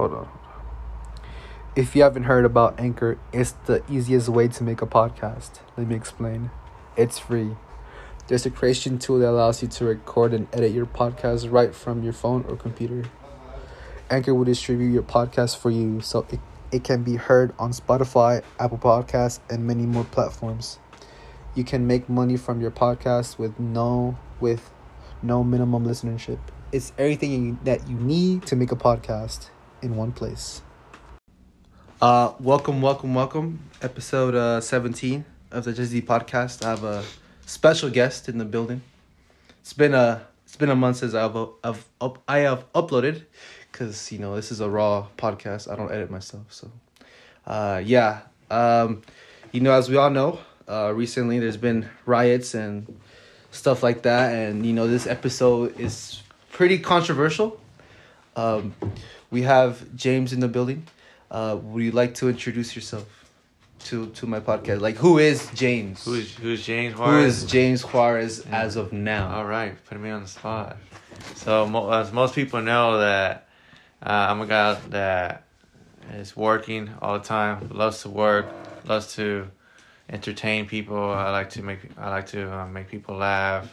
hold on. If you haven't heard about Anchor, it's the easiest way to make a podcast. Let me explain. It's free. There's a creation tool that allows you to record and edit your podcast right from your phone or computer. Anchor will distribute your podcast for you so it, it can be heard on Spotify, Apple Podcasts, and many more platforms. You can make money from your podcast with no with no minimum listenership. It's everything that you need to make a podcast in one place. Uh, welcome, welcome, welcome. Episode uh, 17 of the Jizzy podcast. I have a special guest in the building. It's been a it's been a month since I've I've up I have uploaded because you know this is a raw podcast. I don't edit myself, so uh, yeah. Um, you know, as we all know, uh, recently there's been riots and stuff like that, and you know this episode is pretty controversial. Um, we have James in the building. Uh, would you like to introduce yourself to to my podcast? Like, who is James? Who's James Who Juarez? is James Juarez as of now? All right, putting me on the spot. So mo- as most people know that uh, I'm a guy that is working all the time, loves to work, loves to entertain people. I like to make I like to uh, make people laugh,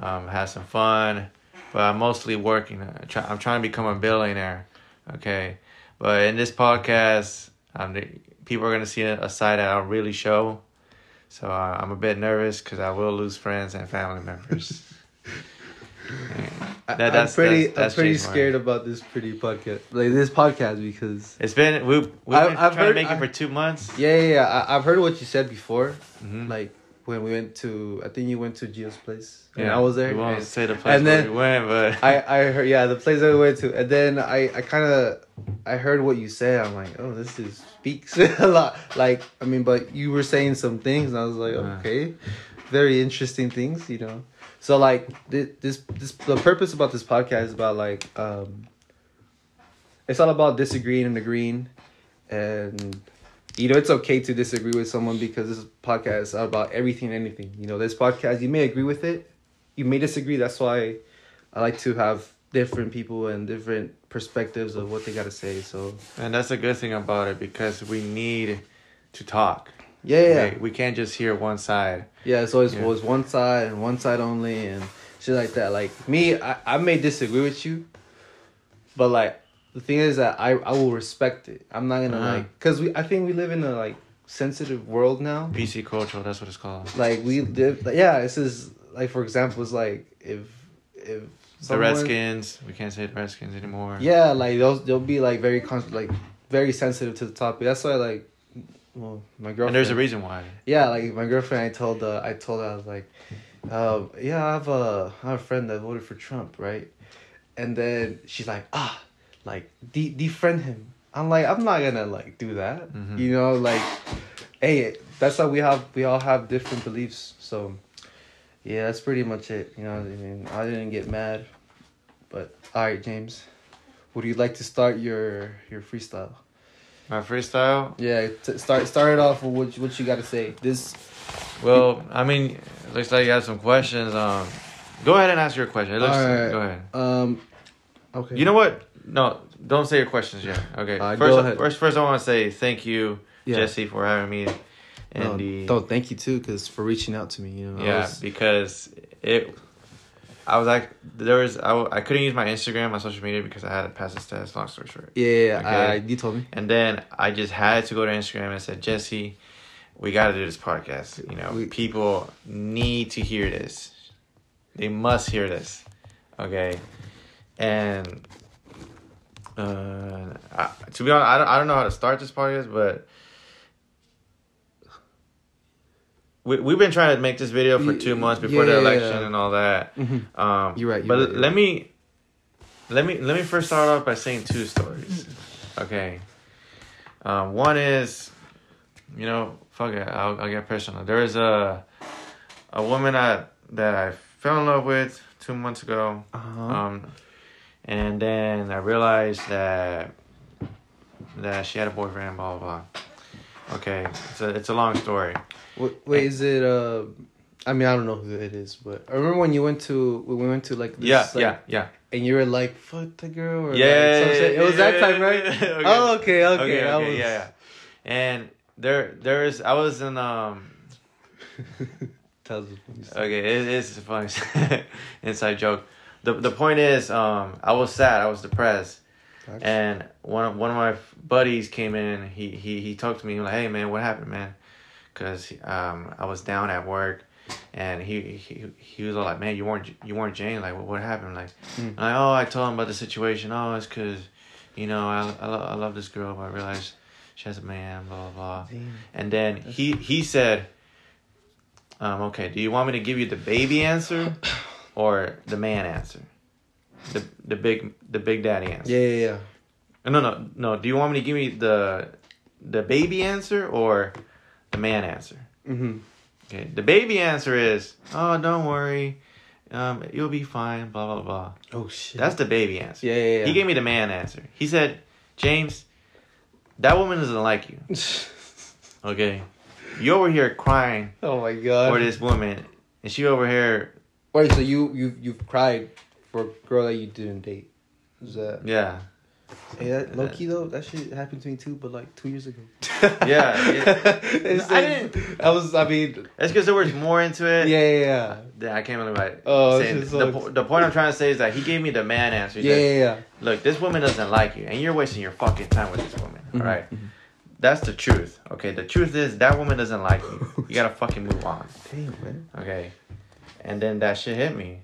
um, have some fun. But I'm mostly working. I'm trying to become a billionaire. Okay, but in this podcast, um, the, people are gonna see a, a side that I don't really show. So uh, I'm a bit nervous because I will lose friends and family members. That- I'm pretty. that's- that's I'm pretty scared about this pretty podcast, like this podcast, because It's been we've we've I- been I've trying heard- to make I- it for two months. yeah, yeah, yeah. I, I've heard what you said before, Mhm. like when we went to. I think you went to Gio's place, and Yeah, I was there. We won't and- say the place and where then we went, but I I heard yeah the place that we went to, and then I I kind of I heard what you said. I'm like, oh, this is speaks a lot. Like I mean, but you were saying some things, and I was like, okay, very interesting things, you know. So like this this this the purpose about this podcast is about like um. It's all about disagreeing and agreeing, and you know it's okay to disagree with someone because this podcast is about everything and anything. You know, this podcast you may agree with it, you may disagree. That's why I like to have different people and different perspectives of what they got to say. So and that's a good thing about it because we need to talk. yeah, yeah? We can't just hear one side. yeah. It's always Yeah. was one side and one side only and shit like that. Like me, I, I may disagree with you, but like the thing is that I I will respect it. I'm not gonna Uh-huh. like because we I think we live in a like sensitive world now. PC culture, that's what it's called. Like we live, like, yeah. This is like for example, it's like if if the Redskins, we can't say the Redskins anymore. Yeah, like they'll they'll be like very con- like very sensitive to the topic. That's why like, well, my girlfriend. And there's a reason why. Yeah, like my girlfriend, I told uh, I told her I was like, uh, yeah, I have a I have a friend that voted for Trump, right? And then she's like, ah, like de- defriend him. I'm like, I'm not gonna like do that. Mhm. You know, like, hey, that's how we have we all have different beliefs. So, yeah, that's pretty much it. You know, I mean, I didn't get mad, but all right, James, would you like to start your your freestyle? My freestyle. Yeah, t- start start it off with what you, what you got to say. This Well, I mean, looks like you have some questions. Um, go ahead and ask your question. It looks, Alright. Go ahead. um, okay. You know what? No, don't say your questions yet. Okay. Uh, first, first, first, I want to say thank you, Yeah. Jesse, for having me. And no, the no, thank you too, cause for reaching out to me. You know, yeah, was- because it. I was like, there was I, I couldn't use my Instagram, my social media because I had to pass this test. Long story short, yeah, yeah, yeah, Okay. I, you told me. and then I just had to go to Instagram and said, Jesse, we got to do this podcast. You know, We- people need to hear this. They must hear this. Okay, and uh, I, to be honest, I don't, I don't know how to start this podcast, but we we've been trying to make this video for two months before the Yeah. election and all that. Mhm. Um, You're right, you're but right, let right. me let me let me first start off by saying two stories. Okay. Um, one is, you know, fuck it, I'll, I'll get personal. There is a a woman I, that I fell in love with two months ago. Uh-huh. Um, and then I realized that that she had a boyfriend. Blah blah blah. Okay, it's a it's a long story. wait, wait, is it uh, I mean, I don't know who it is, but I remember when you went to when we went to like this, yeah, like, yeah, yeah. and you were like, "Fuck the girl," or Yeah, like, yeah, yeah, it was that time, right? okay. Oh, okay, okay, okay, okay, was... yeah, yeah. And there, there's, I was in, um, Tells us when you okay, it is a funny inside joke. The the point is, um, I was sad, I was depressed, and one of, one of my buddies came in. He he he talked to me he was like, "Hey man, what happened, man?" Because um, I was down at work, and he he he was all like, "Man, you weren't you weren't Jane. Like, what, what happened?" Like, Mm. I oh, I told him about the situation. Oh, it's because, you know, I I, lo- I love this girl, but I realized she has a man. Blah blah blah. Damn. And then he he said, um, "Okay, do you want me to give you the baby answer, or the man answer, the the big the big daddy answer?" Yeah, yeah, yeah. No, no, no. Do you want me to give me the the baby answer or the man answer? Mm-hmm. Okay, the baby answer is, "Oh, don't worry, um, you'll be fine." Blah blah blah. Oh shit. That's the baby answer. yeah, yeah, yeah. He gave me the man answer. He said, "James, that woman doesn't like you. Okay, you over here crying oh my god. for this woman, and she over here, Wait, so you you you've cried for a girl that you didn't date? Is that? yeah, Hey, that low key though, that shit happened to me too, but like two years ago. Yeah, yeah. it's, I it's- I was. I mean, It's because there was more into it. yeah, yeah. Yeah, I can't believe I. Oh, saying- shit the, sucks. po- the point I'm trying to say is that he gave me the man answer. He Yeah, said, yeah, yeah. Look, this woman doesn't like you, and you're wasting your fucking time with this woman. Mhm, All right? That's the truth. Okay, the truth is that woman doesn't like you. You gotta fucking move on. Damn, man. Okay, and then that shit hit me,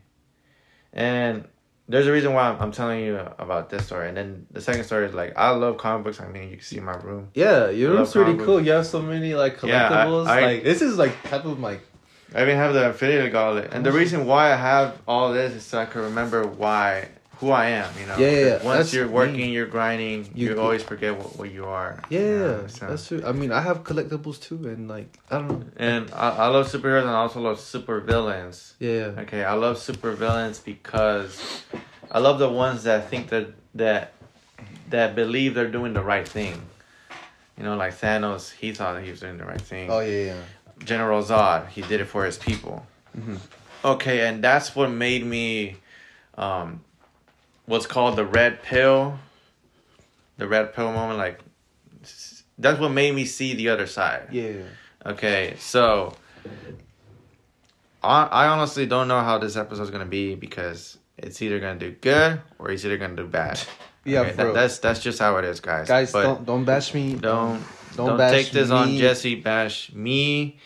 and there's a reason why I'm, I'm telling you about this story. And then the second story is like I love comic books. I mean, you can see my room. Yeah, your room's pretty cool. You have so many like Yeah, I- collectibles. I- like this is like type of like. I even have the Infinity Gauntlet, and the reason why I have all this is so I can remember why who I am. You know. Yeah, yeah, Once That's you're working, me. you're grinding. You, You- always forget what, what you are. Yeah, you know, so- that's true. I mean, I have collectibles too, and like I don't know. And I, I love superheroes and I also love super villains. Yeah, Okay, I love super villains because I love the ones that think that that that believe they're doing the right thing. You know, like Thanos, he thought he was doing the right thing. Oh yeah, yeah. General Zod, he did it for his people. Mhm. Okay, and that's what made me, um, what's called the red pill. The red pill moment, like, that's what made me see the other side. Yeah. Okay, so I I honestly don't know how this episode's gonna be because it's either gonna do good or it's either gonna do bad. Yeah, Okay, that- that's that's just how it is, guys. Guys, But don't don't bash me. don't don't don't, bash take this on. Jesse. Bash me.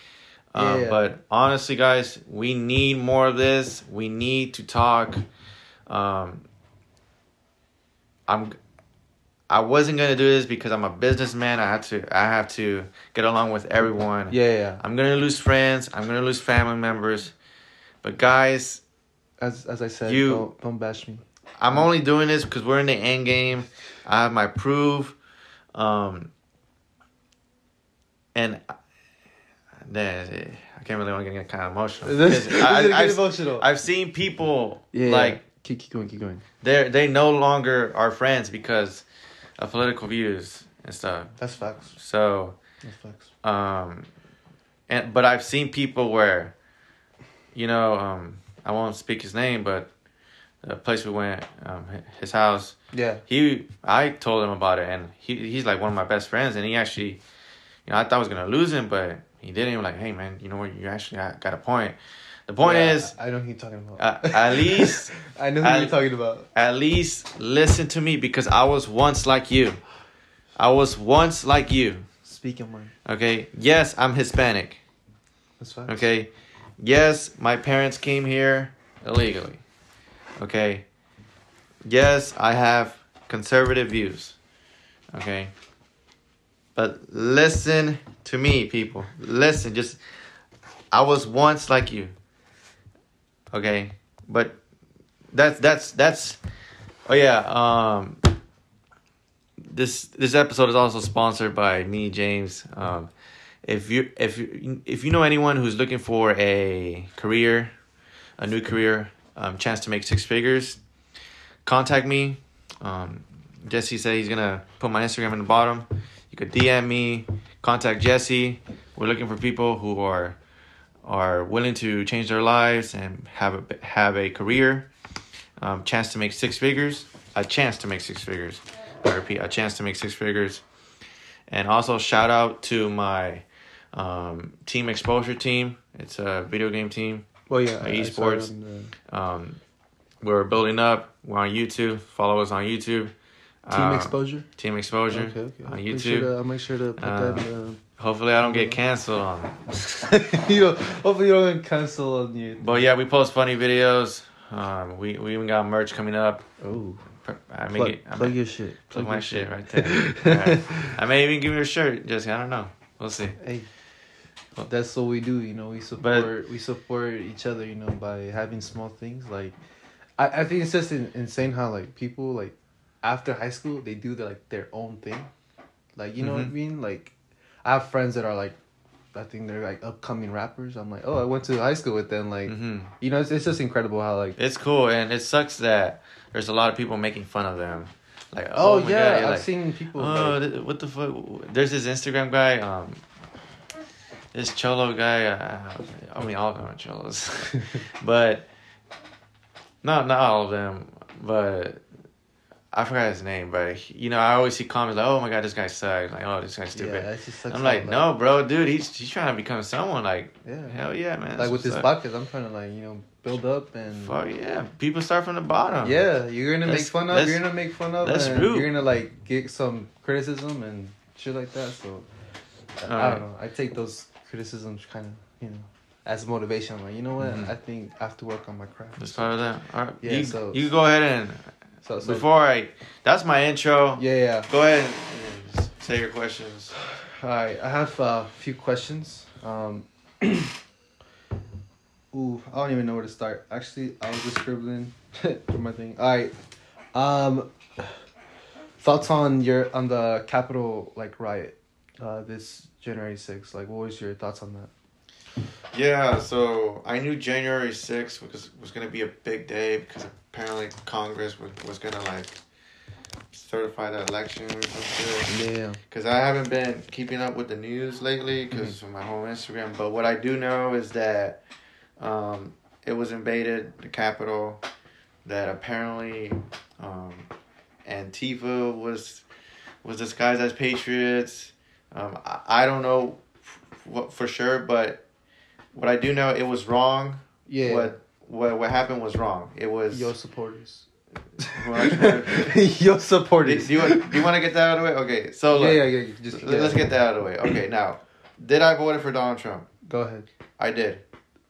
Um, Yeah. But honestly, guys, we need more of this. We need to talk. Um, I'm. I wasn't gonna do this because I'm a businessman. I have to. I have to get along with everyone. Yeah, yeah. I'm gonna lose friends. I'm gonna lose family members. But guys, As as I said, You- don't don't bash me. I'm only doing this because we're in the end game. I have my proof. Um, and then I can't really want to get kind of emotional. This, I, is getting I, emotional. I've seen people yeah, like. Keep keep going, keep going. they they no longer are friends because of political views and stuff. That's facts. So That's facts. um, and but I've seen people where, you know, um, I won't speak his name, but the place we went, um, his house. Yeah. He, I told him about it, and he he's like one of my best friends, and he actually, you know, I thought I was gonna lose him, but he didn't. He was like, hey man, you know what? You actually got got a point. The point Yeah, is, I know who you're talking about. uh, at least, I know who I- you're talking about. at least listen to me because I was once like you. I was once like you. Speak your mind. Okay. Yes, I'm Hispanic. That's facts. Okay. Yes, my parents came here illegally. Okay. Yes, I have conservative views. Okay. But listen to me, people. Listen, just I was once like you. Okay? But that's that's that's oh yeah, um this this episode is also sponsored by me, James. Um if you if you if you know anyone who's looking for a career, a new career, um, chance to make six figures, contact me. Um, Jesse said he's gonna put my Instagram in the bottom. You could DM me, contact Jesse. We're looking for people who are are willing to change their lives and have a have a career, um, chance to make six figures, a chance to make six figures. I repeat, a chance to make six figures. And also shout out to my um, team exposure team. It's a video game team. Well, yeah, I- I esports. it Um, we're building up. We're on YouTube. Follow us on YouTube. Team Uh, exposure. Team exposure Okay, okay. on I'll YouTube. sure to, I'll make sure to put Uh, that. Hopefully, I don't get canceled on. you know, hopefully you don't get cancel on you. But yeah, we post funny videos. Um, we we even got merch coming up. Oh, I may plug, get, I plug may, your shit. plug your my shit right there. Alright. I may even give you a shirt. Jesse. I don't know. We'll see. Hey, that's what we do. You know, we support we support each other. You know, by having small things like. I, I think it's just in, insane how like people like after high school they do the, like their own thing, like you know what I Mhm. mean. Like, I have friends that are like, I think they're like upcoming rappers. I'm like, oh, I went to high school with them. Like, hmm you know, it's, it's just incredible how like. It's cool, and it sucks that there's a lot of people making fun of them. Like, Oh, oh, yeah, God, I've like, seen people. Oh, like, th- what the fuck? There's this Instagram guy. Um, this cholo guy. Uh, I mean, all of them are cholos, but not not all of them. But I forgot his name. But he- you know, I always see comments like, "Oh my god, this guy sucks." Like, "Oh, this guy's stupid." just I'm like, "No, bro, dude. He's he's trying to become someone. Like, Yeah. hell yeah, man. Like with this what's podcast, I'm trying to like you know build up and. Fuck yeah, people start from the bottom. Yeah, you're gonna make fun of. You're gonna make fun of. that's and rude. You're gonna like get some criticism and shit like that. So I- I Alright. don't know. I take those criticisms kind of you know as motivation. I'm like, you know what? Mhm. I think I have to work on my craft. That's part of that. All right, Yeah, you, so- you go ahead and So, so before I. That's my intro. yeah, yeah. Go ahead and say your questions. All right, I have a few questions. Um, ooh, I don't even know where to start. Actually, I was just scribbling for my thing. All right, um, thoughts on your on the Capitol like riot, uh, this January sixth. Like, what was your thoughts on that? Yeah, so I knew January 6th was, was going to be a big day because apparently Congress was, was going to like certify the election or something. Yeah. Because I haven't been keeping up with the news lately because Mm-hmm. of my whole Instagram. But what I do know is that um, it was invaded, the Capitol, that apparently um, Antifa was was disguised as patriots. Um, I, I don't know what for sure, but what I do know, it was wrong. Yeah. What what what happened was wrong. It was. Your supporters. Your supporters. do you want, do you want to get that out of the way? Okay, so look, yeah, yeah, yeah. Just Let- Let's get that out of the way. Okay, now, did I vote for Donald Trump? Go ahead. I did.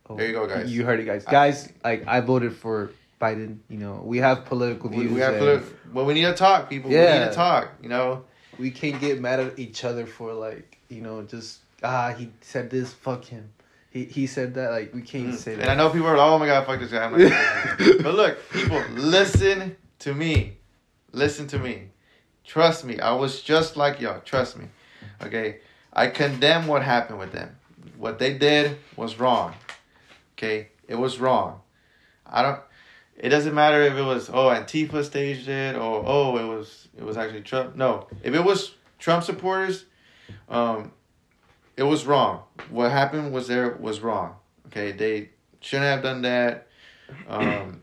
Oh, There you go, guys. You heard it, guys. Guys, like I voted for Biden. You know, we have political views. we have and to, well, we need to talk, people. We need to talk. You know, we can't get mad at each other for like you know just ah he said this fuck him. He he said that like we can't say that. and I know people are like, "Oh my god, fuck this guy." I'm like, but look, people, listen to me. Listen to me. Trust me. I was just like y'all. Trust me. Okay, I condemn what happened with them. What they did was wrong. Okay, it was wrong. I don't. It doesn't matter if it was oh Antifa staged it or oh it was it was actually Trump. No, if it was Trump supporters, um, it was wrong. What happened was there was wrong. Okay, they shouldn't have done that. Um,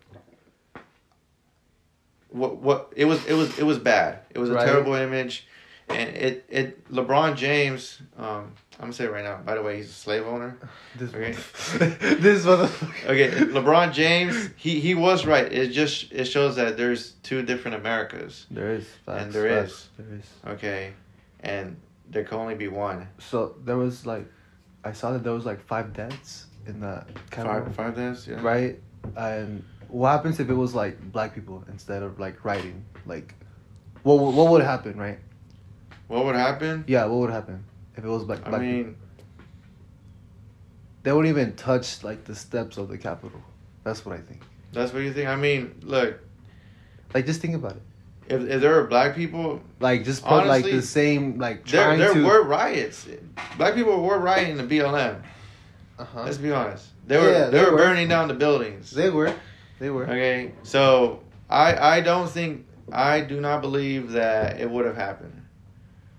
what what it was it was it was bad. It was a Right. terrible image, and it it LeBron James. Um, I'm gonna say it right now. By the way, he's a slave owner. This Okay. this motherfucker. Okay, LeBron James. He he was right. It just it shows that there's two different Americas. There is facts, And there facts, is. there is. Okay, and there can only be one. So there was like, I saw that there was like five deaths in the Five five days. Yeah. right? And what happens if it was like black people instead of like writing? Like, what would- what would happen, right? What would happen? Yeah, what would happen if it was black? I black people? mean, they wouldn't even touch like the steps of the Capitol. That's what I think. that's what you think. I mean, look, Like, just think about it. If if there were black people, Like, just put like the same like there there to. were riots. Black people were rioting the BLM. uh-huh. Let's be honest. They were Yeah, they, they were, were. burning down the buildings. They were, they were. Okay, so I I don't think I do not believe that it would have happened.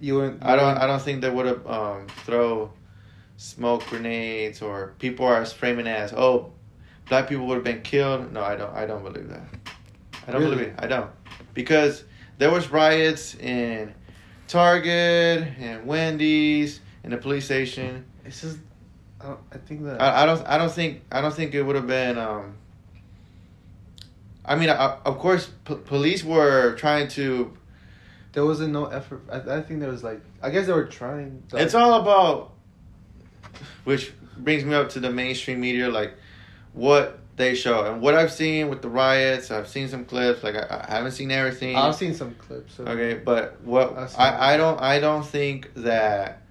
You weren't. I don't I don't think they would have um throw smoke grenades or people are framing as oh black people would have been killed no i don't i don't believe that i don't Really? believe it i don't because there was riots in target and wendy's and the police station It's just, I, don't, I think that. I, I don't I don't think I don't think it would have been um I mean I, of course p- police were trying to there wasn't no effort. I, I think there was like, I guess they were trying. like- it's all about which brings me up to the mainstream media like what they show. And what I've seen with the riots I've seen some clips like I, I haven't seen everything. I've seen some clips. Of okay but what I, I don't I don't think that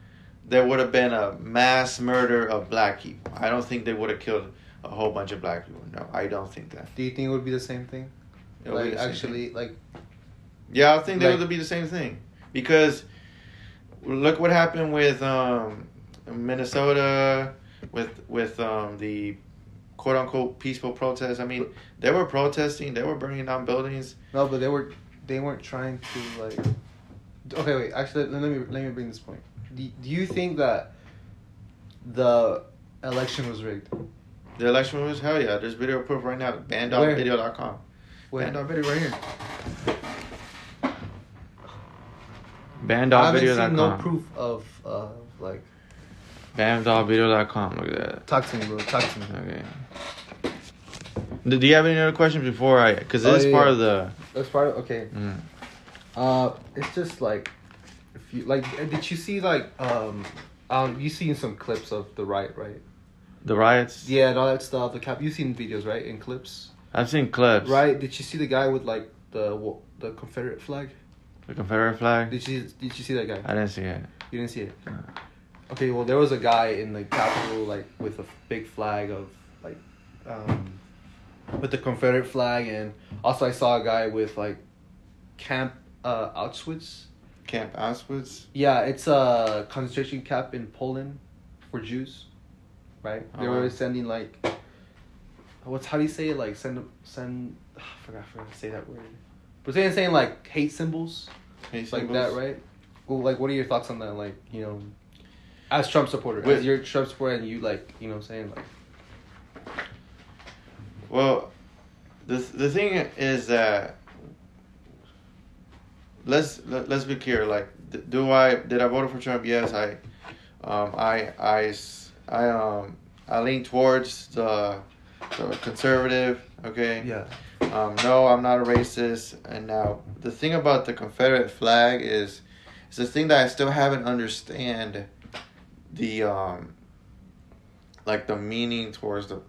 there would have been a mass murder of black people. I don't think they would have killed a whole bunch of black people. No I don't think that. Do you think it would be the same thing? It like same actually, like Yeah, I think they Like- would be the same thing. Because look what happened with um, Minnesota with with um, the quote unquote peaceful protests. I mean, they were protesting, they were burning down buildings. no, but they were they weren't trying to like. Okay, wait. Actually, let me let me bring this point. Do, do you think that the election was rigged? The election was hell yeah. There's video proof right now. Banned.video.com. Wait, Banned.video right here. I haven't seen no Banned.video.com. proof of uh like. Banned.video.com. Look at that. Talk to me, bro. Talk to me. Okay. Do do you have any other questions before I? Because Oh, this is yeah, part yeah. of the. That's part of okay. Mm. Uh, it's just like, if you like, uh, did you see like um, um, you seen some clips of the riot, right? The riots. Yeah, and all that stuff. The cap, you seen videos, right? In clips, I've seen clips. right? Did you see the guy with like the the Confederate flag? The Confederate flag. Did you did you see that guy? I didn't see it. You didn't see it. No. Okay, well, there was a guy in the Capitol like with a big flag of like, um, with the Confederate flag, and also I saw a guy with like, Camp uh, Auschwitz. Camp Auschwitz. Yeah, it's a concentration camp in Poland for Jews, right? They Oh, were wow. sending like, what's how do you say it? Like send send. I forgot, I forgot to say that word. But saying saying like hate symbols Hey, like that, right? Well, like, what are your thoughts on that? Like, you know, as Trump supporter, With- as you're Trump supporter, and you like, you know, what I'm saying like, Well, the the thing is that let's let, let's be clear. Like, do I did I vote for Trump? Yes, I, um, I I I um I lean towards the the conservative. Okay. yeah, Um, no, I'm not a racist. And now the thing about the Confederate flag is, is the thing that I still haven't understand, the um, like the meaning towards the,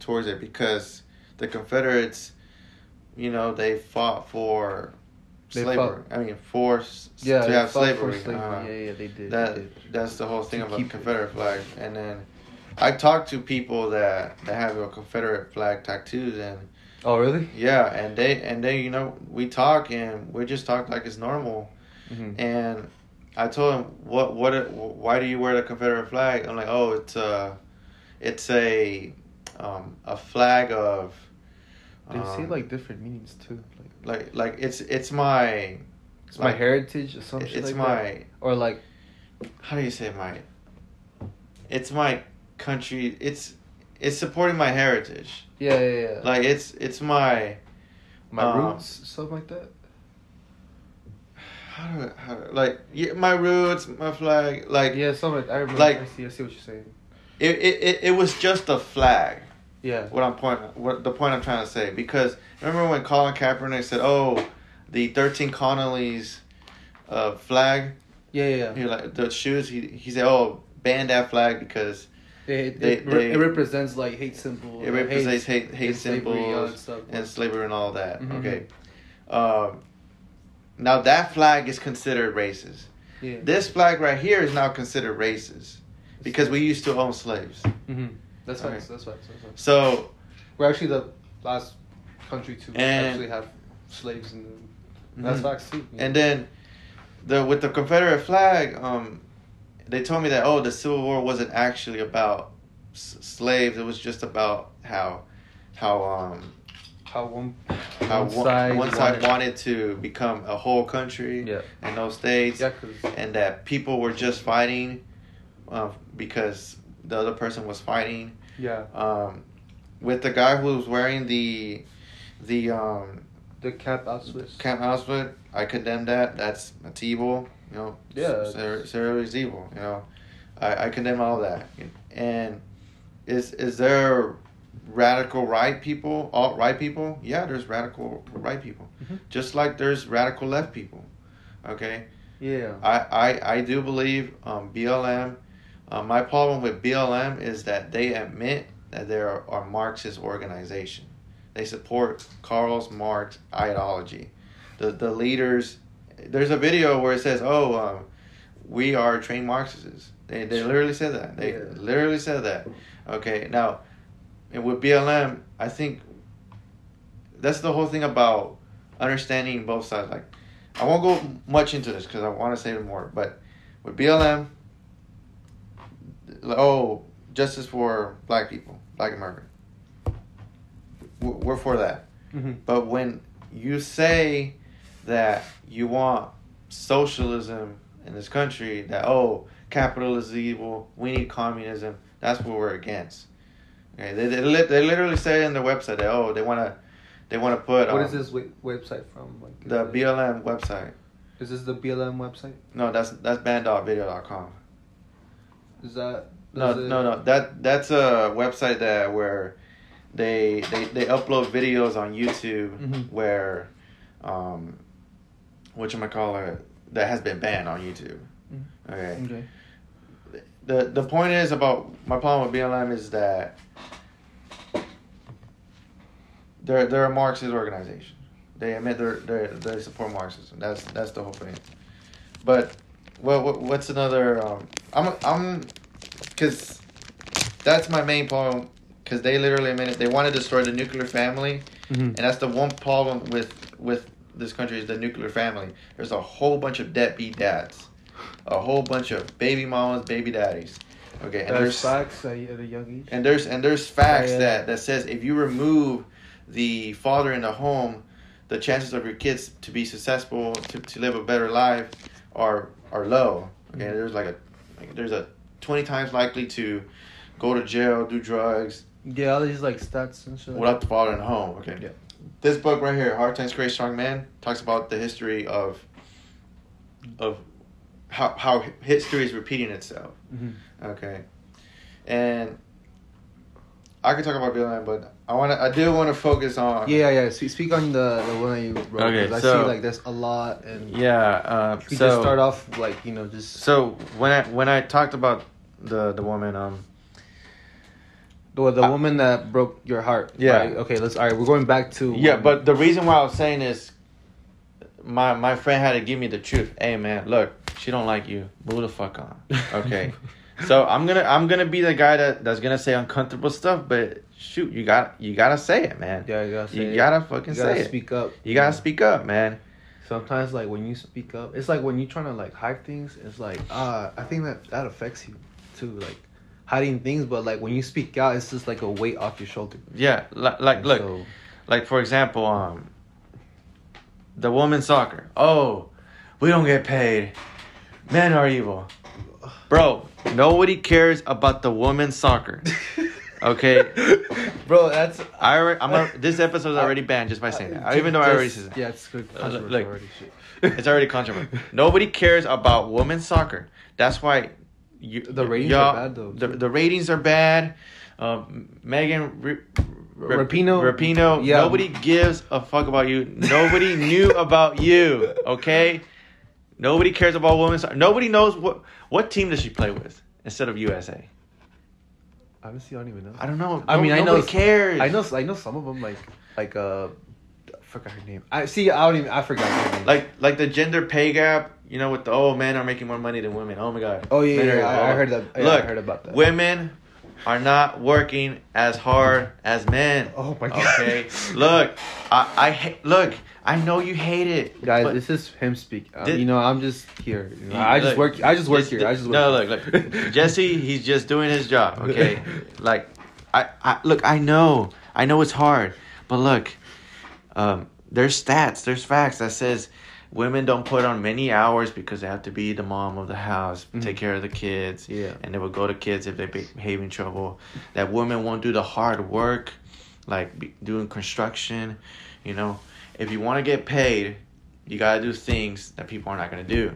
towards it because the Confederates, you know, they fought for They slavery. fought- I mean, for yeah, to have for slavery. Uh, yeah, yeah, they did. that they did. that's the whole thing To about keep it. Confederate flag. And then I talked to people that that have a Confederate flag tattoos, and Oh, really? yeah, and they and they you know we talk and we just talk like it's normal. Mm-hmm. And I told him what what it, why do you wear the Confederate flag? I'm like, oh, it's a it's a um, a flag of. They say um, like different meanings too. Like, like like it's it's my it's my heritage or something. it's like my that. or like how do you say my it's my country it's it's supporting my heritage yeah, yeah, yeah. like it's it's my my um, roots, something like that. How do, I- how do like yeah, my roots my flag like Yeah. Like, I remember. like- I see. I see what you're saying. it, it, it, it was just a flag Yeah. what i'm point what the point i'm trying to say because remember when colin kaepernick said oh the 13 colonies uh, flag Yeah, yeah. yeah. he like the shoes he, he said oh ban that flag because It, They- it, they- it represents like hate symbols. it represents hate hate and all symbols stuff. and slavery and all that. Mhm. Okay. Um, now that flag is considered racist. yeah. This flag right here is now considered racist because we used to own slaves. hmm That's facts. That's facts. That's facts. So We're actually the last country to actually have slaves in the. That's Mhm. facts too. yeah. and then the with the Confederate flag, um, they told me that oh the Civil War wasn't actually about s- slaves. It was just about how how um how one how one side one side wanted- wanted to become a whole country Yeah. and no states. Yeah, and that people were just fighting uh, because the other person was fighting. Yeah. Um, with the guy who was wearing the the um, The cap. Camp Auschwitz, I condemn that. That's evil. You know. Yeah. Syria is evil. You know, I, I condemn all that. And is is there radical right people, alt right people? Yeah, there's radical right people. Mhm. Just like there's radical left people. Okay. Yeah. I I, I do believe um, BLM. Uh, my problem with BLM is that they admit that they are a Marxist organization. They support Karl Marx ideology. The the leaders. There's a video where it says, "Oh, um, we are trained Marxists." They they literally said that. They Yeah. literally said that. Okay, now, and with BLM, I think that's the whole thing about understanding both sides. Like, I won't go much into this because I want to say more, but with BLM, oh, justice for black people, black America. We're for that. Mm-hmm. But when you say that you want socialism in this country, that oh, capitalism is evil, we need communism, that's what we're against. Okay, they they, they literally say in their website that oh, they want to they want to put What um, is this we- website from? Like, the BLM website. Is this the BLM website? No, that's that's banned.video.com. Is that? No, is it- no, no. That that's a website that where they they, they upload videos on YouTube Mhm. where um what you call it that has been banned on YouTube. Mhm. Okay. Okay. The the point is about my problem with BLM is that they're they're a Marxist organization. They admit they're, they they support Marxism. That's that's the whole thing. But what, what what's another? Um, I'm I'm because that's my main problem. Because they literally admitted they want to destroy the nuclear family, Mm-hmm. and that's the one problem with with this country is the nuclear family. There's a whole bunch of deadbeat dads, a whole bunch of baby mamas, baby daddies. Okay, and There's there's facts at a young age. and there's and there's facts Yeah, yeah. that that says if you remove the father in the home, the chances of your kids to be successful to, to live a better life are are low. Okay, Mhm. there's like a like there's a twenty times likely to go to jail, do drugs yeah, all these like stats and shit. without the father in the home. Okay. Yeah. This book right here, Hard Times Create Strong Men, talks about the history of of how how history is repeating itself. hmm Okay. And I could talk about BLM, but I want to. I do want to focus on. Yeah, yeah. Speak, speak on the the one that you wrote. Okay, 'cause I so- see like there's a lot, and Yeah. Uh, we so just start off like you know just so when I when I talked about the the woman, um, the the I- woman that broke your heart. Yeah. right? Okay. Let's. All right. We're going back to. yeah, when- but the reason why I was saying is, my my friend had to give me the truth. Hey man, look, she don't like you. Move the fuck on. Okay. so I'm gonna I'm gonna be the guy that that's gonna say uncomfortable stuff, but shoot, you got you gotta say it, man. Yeah, you gotta say. It. You it. gotta fucking You gotta say it. speak up. You gotta speak up, man. Sometimes, like when you speak up, it's like when you're trying to like hide things. It's like, ah, I think that that affects you too, like hiding things. But like when you speak out, it's just like a weight off your shoulder. Yeah, like, like And look, so- like for example, um, the women's soccer. Oh, we don't get paid. Men are evil, bro. Nobody cares about the women's soccer. Okay, bro, that's I already, I'm a, this episode's already banned just by saying that. Even though I already said that. Yeah, it's good. Uh, controversial look, already. Shit. It's already controversial. Nobody cares about women's soccer. That's why you, The ratings y'all- are bad, though, The, the ratings are bad. Um, Megan R- R- Rapinoe? Rapinoe. Yeah. Nobody gives a fuck about you. Nobody knew about you. Okay. Nobody cares about women's. Nobody knows what what team does she play with instead of USA. Honestly, I don't even know. I don't know. I No- mean, I know. nobody cares. I know. I know some of them. Like, like uh, I forgot her name. I see. I don't even. I forgot her name. Like like the gender pay gap. You know, with the oh men are making more money than women. Oh my god. Oh yeah, yeah, yeah, I, I heard that. Yeah, Look, I heard about that. Women are not working as hard as men. Oh my god. Okay. look, I I look. I know you hate it, Guys, this is him speak. Um, you know, I'm just here. You know, I just look, work. I just work this- here. I just work. no, here. look, look, Jesse, he's just doing his job. Okay, like, I, I look, I know, I know it's hard, but look, um, there's stats, there's facts that says women don't put on many hours because they have to be the mom of the house, take care of the kids, Yeah. and they will go to kids if they behave in trouble. That women won't do the hard work, like doing construction. You know, if you want to get paid, you gotta do things that people are not gonna do.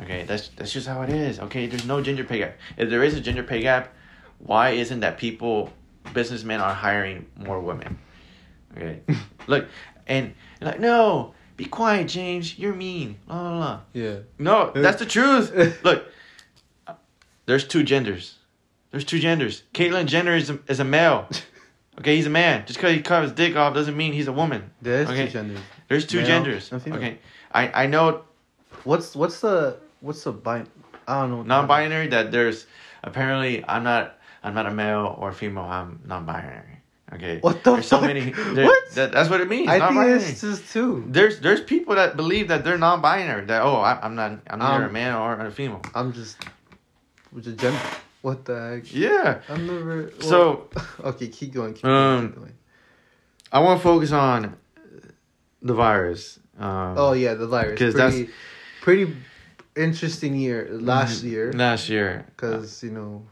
Okay, that's that's just how it is. Okay, there's no gender pay gap. If there is a gender pay gap, why isn't that people, businessmen are hiring more women? Okay, look, and like no, be quiet, James. You're mean. Blah blah blah. Yeah. No, that's the truth. Look, there's two genders. There's two genders. Caitlyn Jenner is a, is a male. Okay, he's a man. Just because he cut his dick off doesn't mean he's a woman. There's Okay. two genders. There's two Male genders. Okay, I I know What's what's the what's the bi? I don't know. non-binary that there's apparently I'm not I'm not a male or female. I'm non-binary. Okay. What the There's so fuck? many. there- What? That, that's what it means. I think non-binary. it's just two. There's there's people that believe that they're non-binary. That oh I, I'm not I'm neither Um, a man or a female. I'm just the gender. What the heck? Yeah. I'm never. well- So okay, keep going. Keep Um, going. Keep going. I want to focus on the virus. Um, Oh yeah, the virus. Because that's pretty interesting year last year Last year, because you know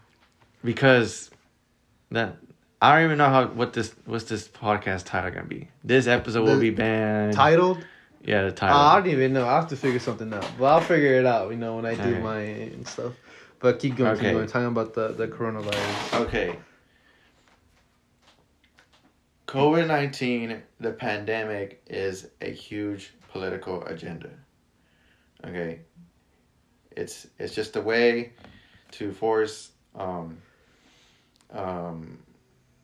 because that I don't even know how what this what's this podcast title gonna be. This episode will be banned. titled. Yeah, the Uh, title. I don't even know. I have to figure something out, but I'll figure it out. You know when I do Okay. my and stuff. But keep going. Okay. Keep going. Talking about the the coronavirus. Okay. COVID 19, the pandemic, is a huge political agenda. Okay. It's it's just a way to force um, um,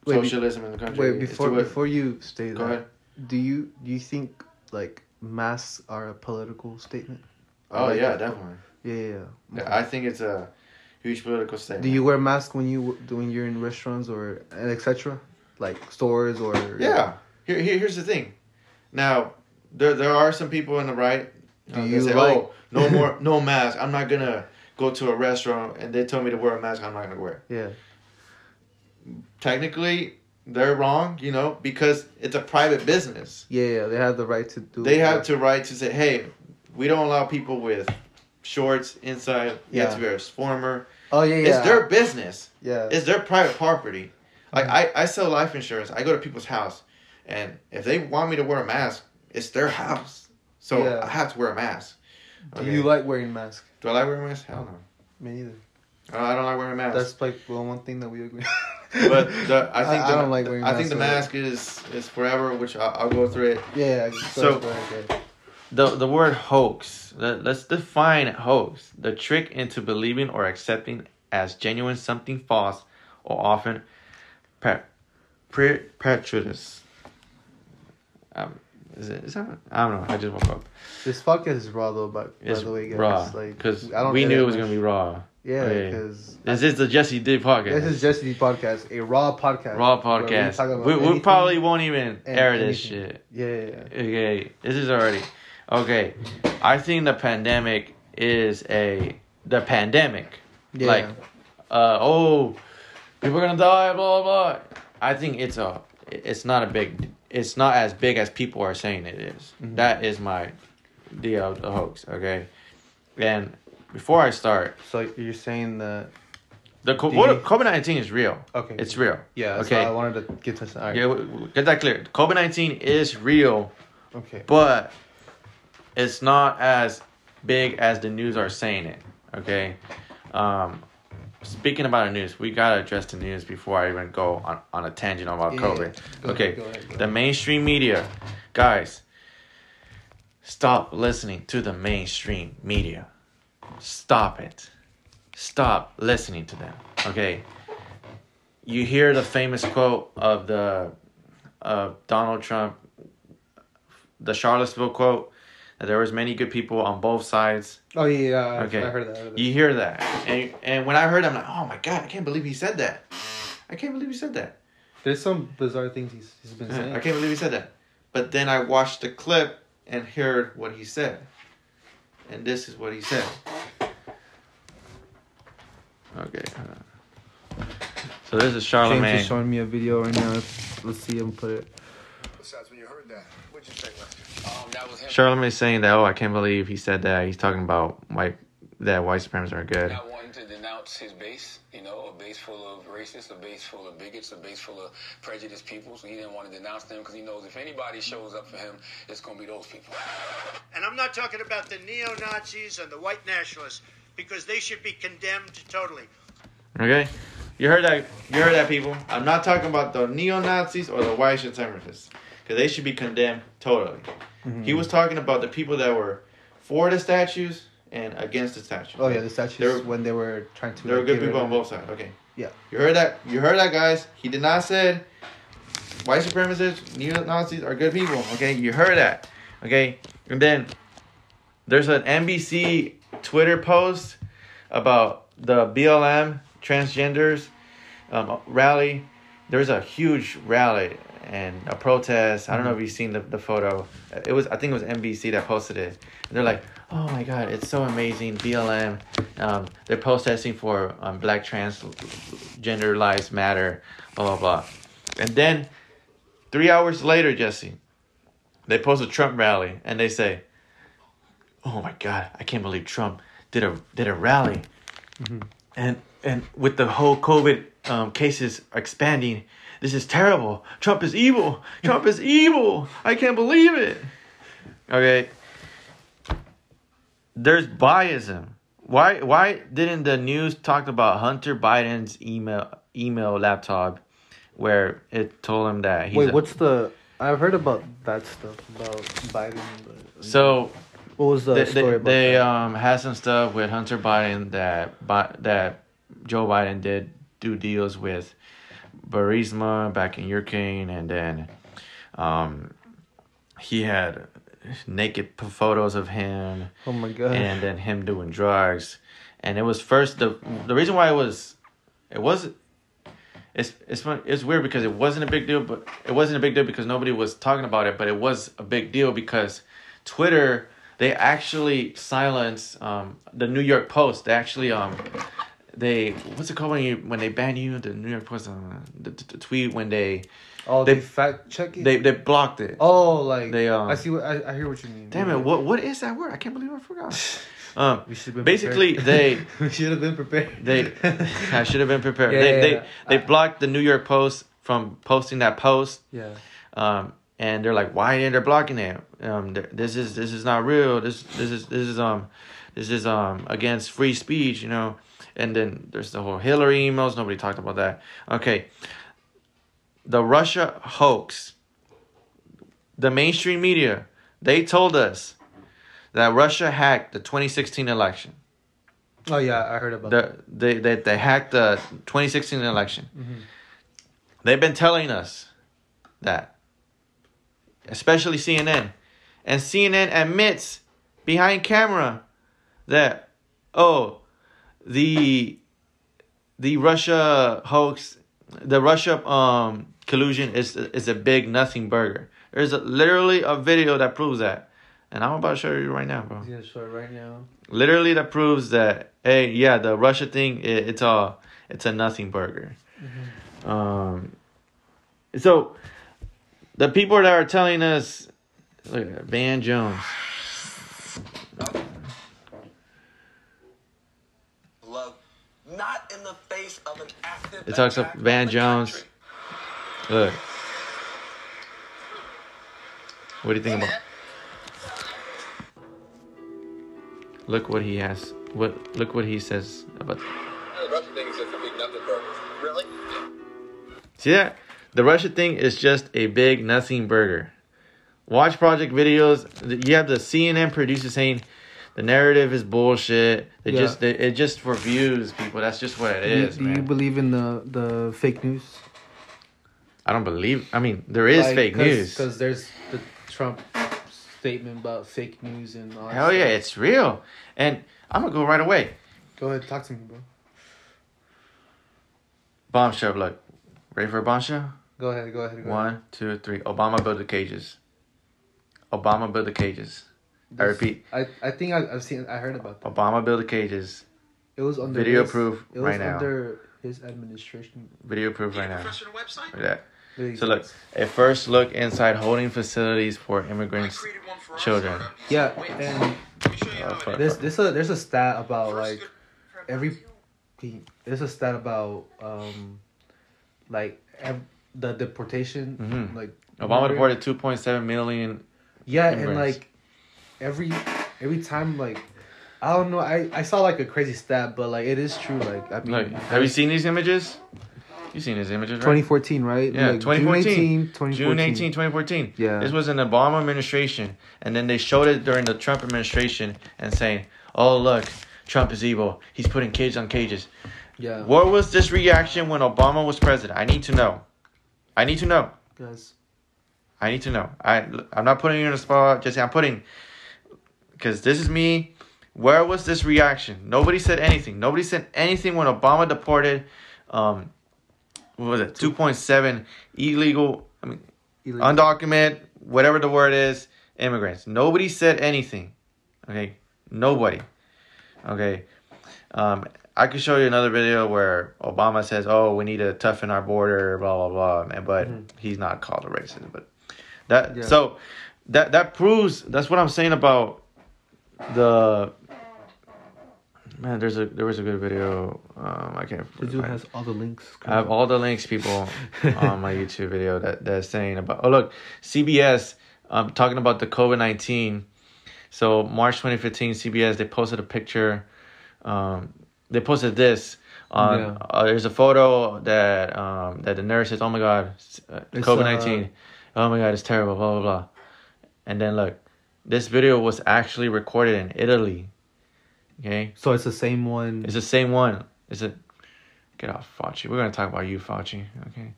Wait, be- socialism in the country. Wait before before you stay Go ahead. do you do you think like masks are a political statement? Oh, Like yeah, definitely. Yeah, yeah. yeah. I think it's a huge political statement. Do you wear masks when you when you're in restaurants or and etc. Like stores or Yeah. Here, here, here's the thing. Now, there there are some people on the right. Do uh, you say, like- "Oh, no more, no mask. I'm not gonna go to a restaurant and they tell me to wear a mask. I'm not gonna wear. it." Yeah. Technically, they're wrong. You know, because it's a private business. Yeah, yeah. They have the right to do. They have to right to say, "Hey, we don't allow people with shorts inside. You have to wear a former. Oh yeah, yeah. It's their business. yeah. It's their private property. Like Mm-hmm. I, I sell life insurance. I go to people's house, and if they want me to wear a mask, it's their house. So Yeah. I have to wear a mask. Do Okay. you like wearing masks? Do I like wearing a mask? Hell no. Me neither. Uh, I don't like wearing a mask. That's like well, one thing that we agree. but the, I think I, the, I don't like wearing. I think the masks mask is is forever, which I, I'll go through it. Yeah. yeah So- go ahead, go ahead. The the word hoax. Let, let's define hoax. The trick into believing or accepting as genuine something false or often per, pre, prejudice. Um, is it? Is that? I don't know. I just woke up. This podcast is raw though, but by It's the way, guys, raw like because we knew it was much. gonna be raw. Yeah, because This is the Jesse D podcast. this is Jesse D podcast, a raw podcast. raw we podcast. We, we, anything probably won't even air this shit. Yeah, yeah, yeah. Okay, this is already okay. I think the pandemic is a the pandemic. Yeah. Like, uh, oh, people are gonna die. Blah blah. blah. I think it's a. It's not a big. It's not as big as people are saying it is. Mhm. That is my deal of the hoax. Okay, and before I start, So you're saying that? the COVID nineteen is real. Okay. It's real. Yeah. Okay. I wanted to get. All right. Yeah, get that clear. COVID nineteen is real, Okay. but it's not as big as the news are saying it. Okay. Um, speaking about the news, we gotta address the news before I even go on, on a tangent about Yeah, COVID. Okay. ahead, ahead, The mainstream media, guys, stop listening to the mainstream media. Stop it. Stop listening to them. Okay. You hear the famous quote of the of Donald Trump, the Charlottesville quote, there was many good people on both sides. Oh yeah, yeah. Okay. I heard that. I heard that. You hear that, and and when I heard, it, I'm like, oh my god, I can't believe he said that. I can't believe he said that. There's some bizarre things he's, he's been saying. I can't believe he said that. But then I watched the clip and heard what he said. And this is what he said. Okay. hold on. So this is James is showing me a video right now. Let's, let's see him put it. Besides, when you heard that, what'd you think, Lester? That was him. Charlamagne saying that. Oh, I can't believe he said that. He's talking about white that white supremacists are good. Not wanting to denounce his base, you know, a base full of racists, a base full of bigots, a base full of prejudiced people. So he didn't want to denounce them because he knows if anybody shows up for him, it's going to be those people. And I'm not talking about the neo Nazis and the white nationalists because they should be condemned totally. Okay, you heard that. You heard that, people. I'm not talking about the neo Nazis or the white supremacists because they should be condemned totally. He was talking about the people that were for the statues and against the statues. Oh yeah, the statues There- when they were trying to. There were good people on both sides. Okay. Yeah. You heard that? You heard that, guys? He did not say white supremacists, neo Nazis are good people. Okay, you heard that. Okay, and then there's an NBC Twitter post about the BLM transgenders um, rally. There's a huge rally and a protest. I don't know if you've seen the, the photo. It was I think it was NBC that posted it. And they're like, oh my god, it's so amazing. BLM, um, they're protesting for um, Black transgender lives matter. Blah blah blah. And then three hours later, Jesse, they post a Trump rally and they say, oh my god, I can't believe Trump did a did a rally, and and with the whole COVID um, cases expanding, this is terrible. Trump is evil. Trump is evil. I can't believe it. Okay. There's biasm. Why why didn't the news talk about Hunter Biden's email email laptop where it told him that he's Wait, a- what's the? I've heard about that stuff about Biden. So what was the they, story they, about they that? um had some stuff with Hunter Biden that that Joe Biden did do deals with Burisma back in Ukraine, and then um he had naked photos of him, oh my god. and then him doing drugs, and it was first the the reason why it was it was. It's, it's fun- it's weird because it wasn't a big deal, but it wasn't a big deal because nobody was talking about it. But it was a big deal because Twitter they actually silenced um, the New York Post. They actually um they what's it called when you when they ban you the New York Post uh, the, the, the tweet when they oh, they- they, fact check it. they they blocked it. oh, like they, um, I see. What I, I hear what you mean. Damn it! What what is that word? I can't believe I forgot. Um, We should been basically prepared. they we should have been prepared. they I should have been prepared. Yeah, they yeah, they yeah. they blocked the New York Post from posting that post. yeah. Um, and they're like, why are they blocking it? Um, this is this is not real. This this is this is um this is um against free speech, you know. And then there's the whole Hillary emails. Nobody talked about that. Okay. The Russia hoax. The mainstream media, they told us that Russia hacked the 2016 election. Oh yeah, I heard about that. They, they, they hacked the 2016 election. Mhm. They've been telling us that, especially CNN. And CNN admits behind camera that, oh, the the Russia hoax, the Russia um collusion is is a big nothing burger. There's a, literally a video that proves that, and I'm about to show you right now, bro Yeah, sure. Right now. literally that proves that hey yeah the russia thing it, it's all it's a nothing burger um so the people that are telling us look at that, van jones love not in the face of an active It talks up Van Jones. look what do you think about look what he has what look what he says about The Russian thing is a big nothing burger. Really? See that? The Russia thing is just a big nothing burger. Watch project videos. You have the CNN producer saying the narrative is bullshit. They Yeah. just they, it just for views, people. That's just what it Do you, is, do you believe in the the fake news? I don't believe. I mean, there is fake news. Because there's the Trump statement about fake news and all. that Hell yeah, stuff. it's real. And I'm gonna go right away. Go ahead, talk to me, bro. Bombshell. Look, ready for a bombshell? Go ahead, go ahead. Go ahead. One, two, three. Obama built the cages. Obama built the cages. I repeat. I I think I, I've seen. I heard about that. Obama built the cages. It was under Video his, proof It was right now. under his administration. Video proof right now. Professional website? Look at that. So look, a first look inside holding facilities for immigrants, children. Yeah, and fuck. There's there's a there's a stat about like every there's a stat about um like ev- the deportation Mhm. like Obama deported 2.7 million. yeah and like every every time like I don't know I I saw like a crazy stat but like it is true like I mean Like, have you seen these images? You seen these images, right? 2014 right Yeah, Like, 2014. June 18 2014 June 18, 2014. Yeah. This was an Obama administration. And then they showed it during the Trump administration and saying, oh, look, Trump is evil. He's putting kids on cages. yeah What was this reaction when Obama was president? I need to know. I need to know. guys I need to know. I, I'm not putting you in a spot. Just I'm putting, because this is me. Where was this reaction? Nobody said anything. Nobody said anything when Obama deported, um, what was it? 2.7 illegal, I mean, illegal. undocumented, whatever the word is, immigrants. Nobody said anything. Okay, nobody. Okay, um, I could show you another video where Obama says, "Oh, we need to toughen our border," blah blah blah. But he's not called a racist. But that Yeah. so that that proves that's what I'm saying about the man. There's a there was a good video. Um, I can't. the dude find- has all the links I have all the links, people, on my YouTube video that that's saying about. Oh, look, CBS. Um, talking about the COVID nineteen. So March twenty fifteen, CBS they posted a picture. Um, they posted this. On, Yeah. uh, there's a photo that um that the nurse says, "Oh my God, uh, COVID nineteen. uh, oh my God, it's terrible." Blah blah blah. And then look, this video was actually recorded in Italy. Okay, so it's the same one it's the same one. It's a get off Fauci. We're gonna talk about you, Fauci. Okay.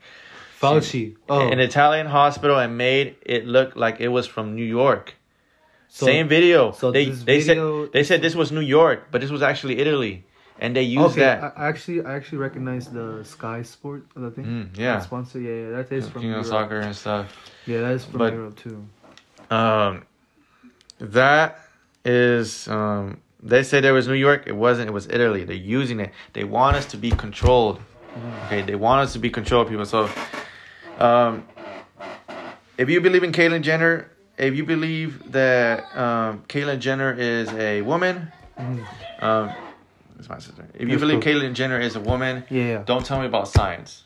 Fauci oh An Italian hospital and made it look like it was from New York. so, Same video. so they they video- said they said this was New York, but this was actually Italy, and they used okay, that. I, I actually, I actually recognize the Sky Sport, the thing. Mm, yeah. That sponsor. Yeah, yeah, that is from King of soccer and stuff. Yeah, that is from But- Europe too. Um, that is um. They say there was New York. It wasn't. It was Italy. They're using it. They want us to be controlled. Okay, they want us to be controlled, people. So, um, if you believe in Caitlyn Jenner, if you believe that um, Caitlyn Jenner is a woman, um, it's my sister. If you That's believe cool. Caitlyn Jenner is a woman, Yeah, yeah. don't tell me about science.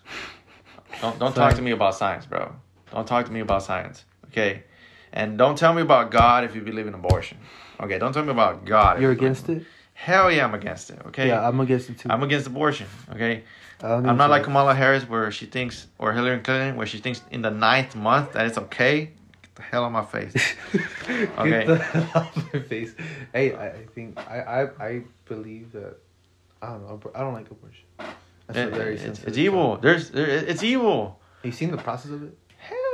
Don't don't talk to me about science, bro. Don't talk to me about science, okay? And don't tell me about God if you believe in abortion. Okay, don't tell me about God. You're against it? Hell yeah, I'm against it. Okay. Yeah, I'm against it too. I'm against abortion. Okay. I'm not like. Kamala Harris, where she thinks, or Hillary Clinton, where she thinks in the ninth month that it's okay. Get the hell on my face. Okay. Get the hell off my face. Hey, I, I think I, I I believe that I don't know. I don't like abortion. That's a It- very eh, it's, sensitive it's evil. There's there, it's evil. Have you seen the process of it?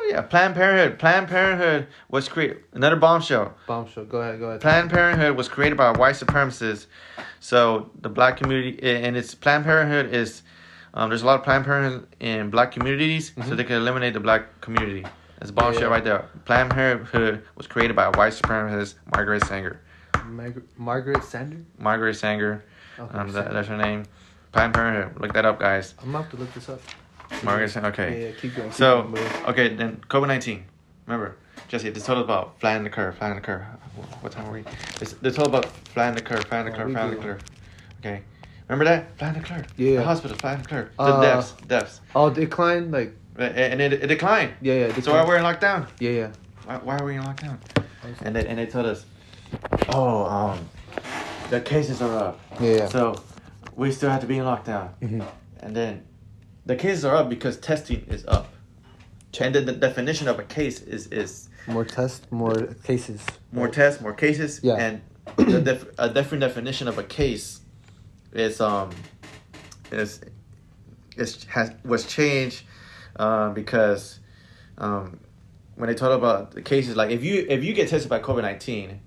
Yeah. Planned Parenthood. Planned Parenthood was created. Another bombshell. Bombshell. Go ahead. Go ahead. Planned Parenthood was created by white supremacists. So the black community and it's Planned Parenthood is um, there's a lot of Planned Parenthood in black communities, so they can eliminate the black community. That's bullshit Yeah. right there. Planned Parenthood was created by a white supremacist Margaret Sanger. Margaret, Margaret Sander. Margaret Sanger, Okay, um, that, Sanger. that's her name. Planned Parenthood. Look that up, guys. I'm gonna have to look this up. Margaret Sanger. Okay. Yeah, yeah, keep going. Keep So going, okay, then COVID nineteen. Remember, Jesse, this told about flattening the curve, flattening the curve. What time are we? This this told about flattening the curve, flattening the Oh, curve, we flattening the curve. Okay, remember that flattening the curve. Yeah. The hospital flattening the curve. The Uh, deaths, deaths, Oh, decline. Like and it, it declined. yeah, yeah. So why we're in lockdown? yeah, yeah. Why, why are we in lockdown? And they and they told us, oh, um, the cases are up. Yeah, yeah. So we still have to be in lockdown. Mhm. And then the cases are up because testing is up. And then the definition of a case is is More tests, more cases. more tests, more cases. Yeah. And the def- a different definition of a case is um is is has was changed um, because um, when they talk about the cases like if you if you get tested by COVID nineteen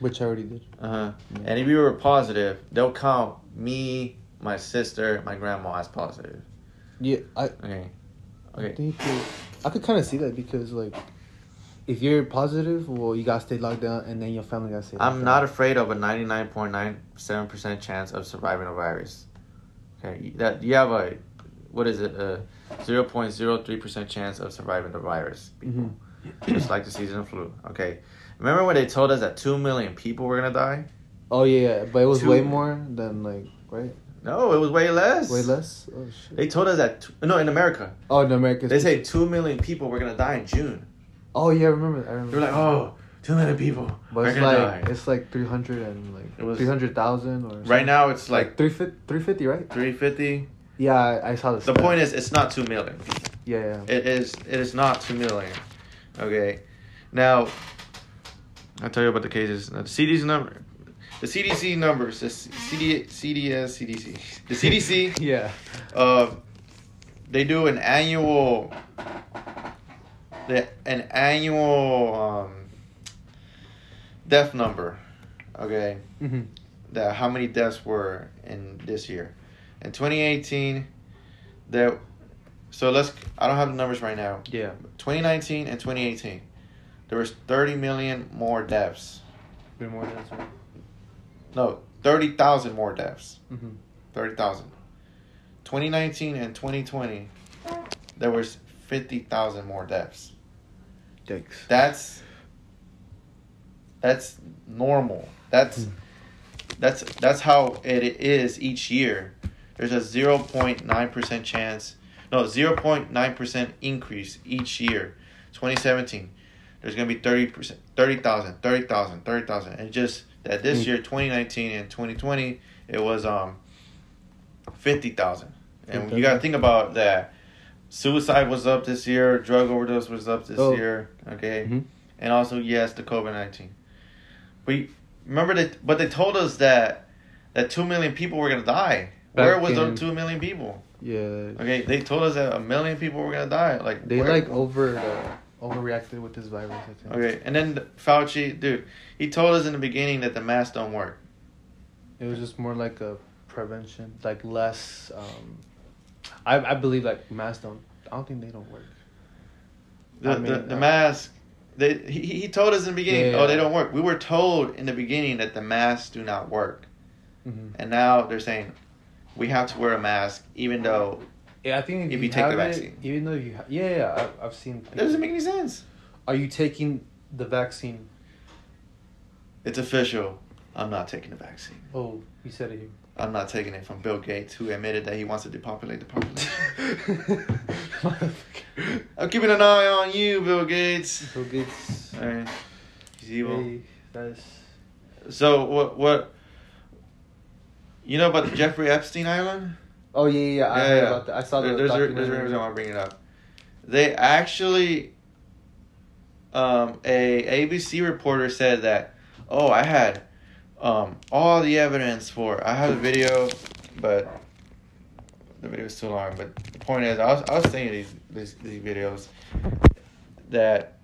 Which I already did. uh-huh, and if you were positive they'll count me my sister my grandma as positive Yeah, I. okay I think I could kind of see that because like, if you're positive, well, you gotta stay locked down, and then your family gotta stay. I'm down. not afraid of a 99.97% chance of surviving a virus. Okay, that you have a what is it? A zero point zero three percent chance of surviving the virus. Mhm. Just like the seasonal flu. Okay. Remember when they told us that two million people were gonna die? Oh yeah, yeah, but it was Two- way more than like right, No, it was way less. way less. Oh shit. They told us that t- no in America. Oh, in America. They say two million people were gonna die in June. Oh yeah, I remember. I They remember. were like, oh, two million people but it's like die. it's like three hundred and like It was- three hundred thousand or Right now it's like like three fifty, three fifty, right? three fifty. Yeah, I, I saw this. The point is, it's not two million. yeah, yeah. It is. It is not two million. Okay. Now, I'll tell you about the cases. Now, the CDC number, the CDC numbers, the CD, CDS, CDC, the CDC. yeah. uh, they do an annual, the an annual um, death number. Okay, hmm that how many deaths were in this year. In 2018, there. So let's. I don't have the numbers right now. Yeah. 2019 and 2018, there was 30 million more deaths. Been more than that. No, 30,000 more deaths. Mm-hmm. 30,000. 2019 and 2020, there was 50,000 more deaths. Yikes. That's that's normal. That's Hmm. that's that's how it is each year. There's a 0.9% chance, no, 0.9% increase each year. 2017, there's going to be 30%, 30,000, 30,000, 30,000. And just that this Hmm. year, 2019 and 2020, it was um 50,000. And you got to think about that. Suicide was up this year, drug overdose was up this Oh. year, okay? Mhm. And also, yes, the COVID 19. But remember that, but they told us that that 2 million people were going to die. Where was in- those 2 million people? Yeah. Okay, they told us that a million people were going to die. Like, They where- like over uh, overreacted with this virus. I think. Okay, and then Fauci, dude, he told us in the beginning that the masks don't work. It was just more like a prevention, like less. Um, I I believe like masks don't. I don't think they don't work. The, I mean, the, the uh, mask, they, he, he told us in the beginning, Yeah, oh, they don't work. We were told in the beginning that the masks do not work. Mm-hmm. And now they're saying we have to wear a mask even though I think if, If you, you take the have it, vaccine. even though you, ha- yeah, yeah, I, I've seen. it doesn't make any sense. Are you taking the vaccine? It's official. I'm not taking the vaccine. Oh, you said it. I'm not taking it from Bill Gates, who admitted that he wants to depopulate the population. I'm keeping an eye on you, Bill Gates. Bill Gates. Alright. He's evil. Hey, that's So what? What? You know about the Jeffrey Epstein Island? Oh yeah, yeah. yeah. I Yeah, heard yeah. about that. I saw the There- there's a, there's a reason why I'm bringing it up. They actually, um, a ABC reporter said that, oh, I had, um, all the evidence for. I have a video, but the video is too long. But the point is, I was I was seeing these these, these videos that.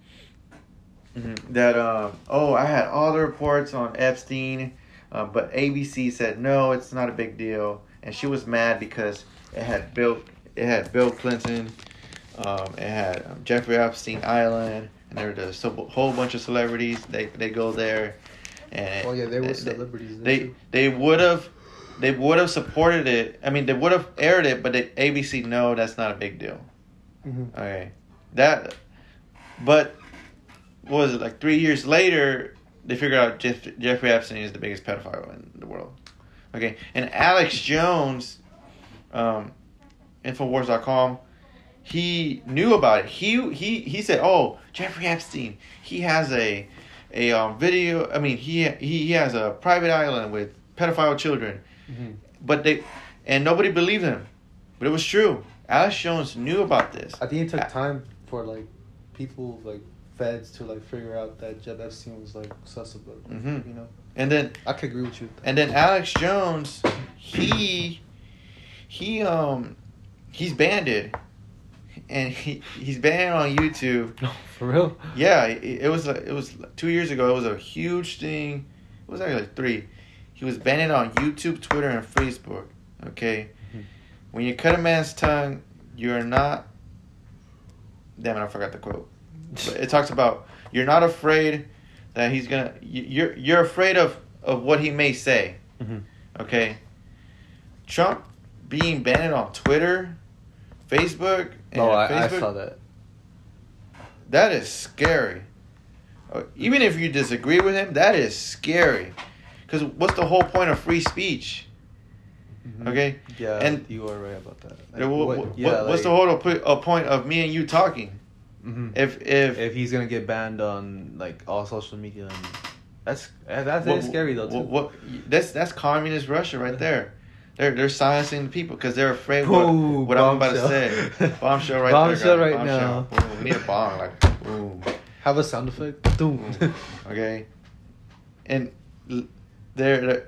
mhm, That um oh I had all the reports on Epstein, uh, but ABC said no it's not a big deal and she was mad because it had Bill it had Bill Clinton, um, it had um, Jeffrey Epstein Island, and there was a whole bunch of celebrities. They they go there, and Oh yeah, there they- were celebrities. there, They they would have they would have supported it. I mean they would have aired it, but they, ABC no that's not a big deal. Mhm. Okay, that but what was it like three years later they figured out Jeff, Jeffrey Epstein is the biggest pedophile in the world. Okay, and Alex Jones, um, Infowars.com, he knew about it. He he he said, "Oh, Jeffrey Epstein, he has a a um, video. I mean, he he he has a private island with pedophile children." Mhm. But they and nobody believed him, but it was true. Alex Jones knew about this. I think it took time for like people like feds to like figure out that Jeff Epstein was like susceptible. Mhm. You know, And then I could agree with you. and then Alex Jones, he he um he's banded, and he he's banned on YouTube. No, for real. Yeah, it, it was it was two years ago. It was a huge thing. It was actually like three. He was banned on YouTube, Twitter, and Facebook. Okay, Mhm. when you cut a man's tongue, you're not. Damn it! I forgot the quote. But it talks about you're not afraid that he's gonna. you- You're you're afraid of of what he may say. Mhm. Okay. Trump being banned on Twitter Facebook. And Oh, I, I saw that. That is scary. Uh, Even if you disagree with him, that is scary. Because what's the whole point of free speech? Okay. Mm-hmm. Yeah, And- you are right about that. Uh, wha- wha- what- yeah, what's the whole point of me and you talking? Mhm. If if, if he's gonna get banned on like all social media, and that's that's what- scary though too. What, what that's that's communist Russia right there. They're they're silencing the people because they're afraid what, Ooh, what I'm about to say. Bombshell right Bombshell there. guys. right now. Boom. We need a bomb like boom. Have a sound effect. Boom. Okay. And they're, they're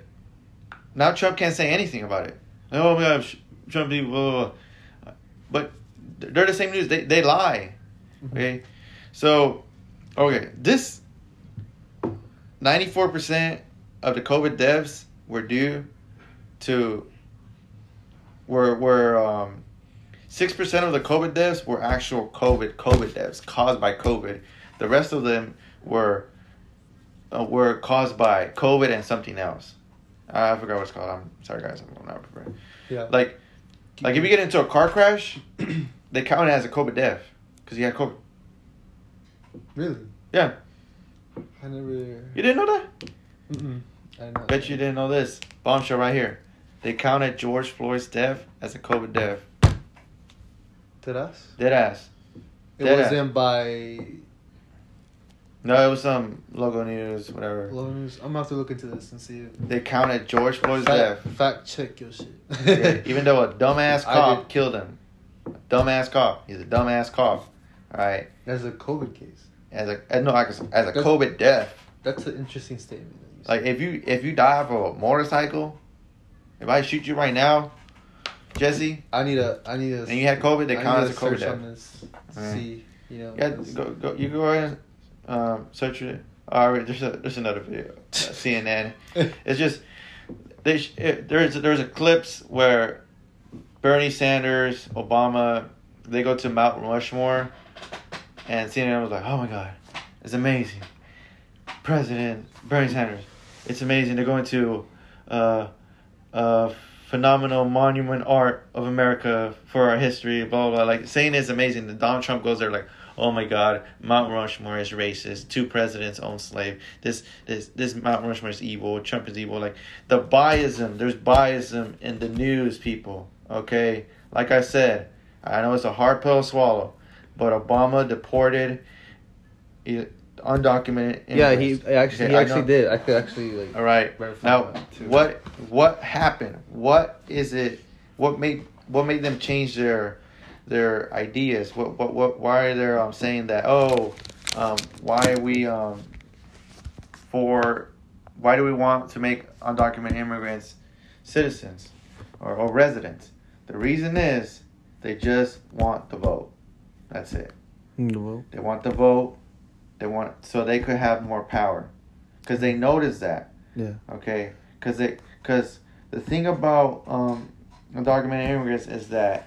now Trump can't say anything about it. Oh my gosh, Trump people. But they're the same news. They they lie. Okay. So, okay, this ninety four percent of the COVID deaths were due to were were um six percent of the COVID deaths were actual COVID COVID deaths caused by COVID. The rest of them were uh, were caused by COVID and something else. I forgot what it's called. I'm sorry, guys. I'm not prepared. yeah. Like, like if you get into a car crash, they count it as a COVID death because he had COVID. really, Yeah, I never. you didn't know that? Mm-mm. I didn't know Bet that. you didn't know this. Bombshell right here. They counted George Floyd's death as a COVID death. Did us? Dead ass. It Dead wasn't by No, it was some logo news, whatever. Low News. I'm gonna have to look into this and see it. They counted George Floyd's Fact, death. fact check your shit. Yeah, even though a dumbass cop killed him. A dumbass cop. He's a dumbass cop. Alright. That's a COVID case. As a no, as a, as a That's- COVID death. That's an interesting statement. that you said. Like if you if you die off of a motorcycle, if I shoot you right now, Jesse, I need a. I need a. and you had COVID, they count as a COVID death. this. to Mm. See, you know. Yeah, go, go, you go ahead and um, search it. All right, there's a, there's another video. Uh, CNN. It's just they it, there's there's a clips where Bernie Sanders, Obama, they go to Mount Rushmore, and CNN was like, "Oh my God, it's amazing." President Bernie Sanders, it's amazing. They're going to uh, uh, phenomenal monument art of America for our history. Blah blah. blah. Like saying it's amazing. Then Donald Trump goes there like, "Oh my God, Mount Rushmore is racist. Two presidents own slave. This this this Mount Rushmore is evil. Trump is evil." Like the biasm. There's biasm in the news, people. Okay, like I said, I know it's a hard pill to swallow, but Obama deported undocumented. yeah, he actually he actually did. I could actually like. all right. Now, what what happened? What is it? What made what made them change their their ideas? What what what? Why are they um saying that? Oh, um, why are we um for? Why do we want to make undocumented immigrants citizens or, or residents? The reason is they just want the vote. That's it. No. They want the vote. They want so they could have more power, because they notice that. Yeah. Okay, because they because the thing about um undocumented immigrants is that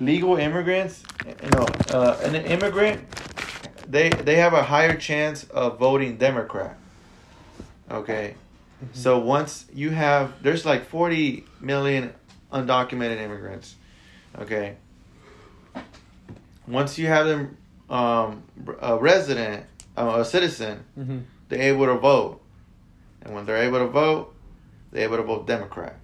legal immigrants, you know, uh, an immigrant, they they have a higher chance of voting Democrat. Okay, so once you have there's like forty million undocumented immigrants. Okay. Once you have them um, a resident, uh, a citizen, Mm-hmm. they're able to vote. And when they're able to vote, they're able to vote Democrat.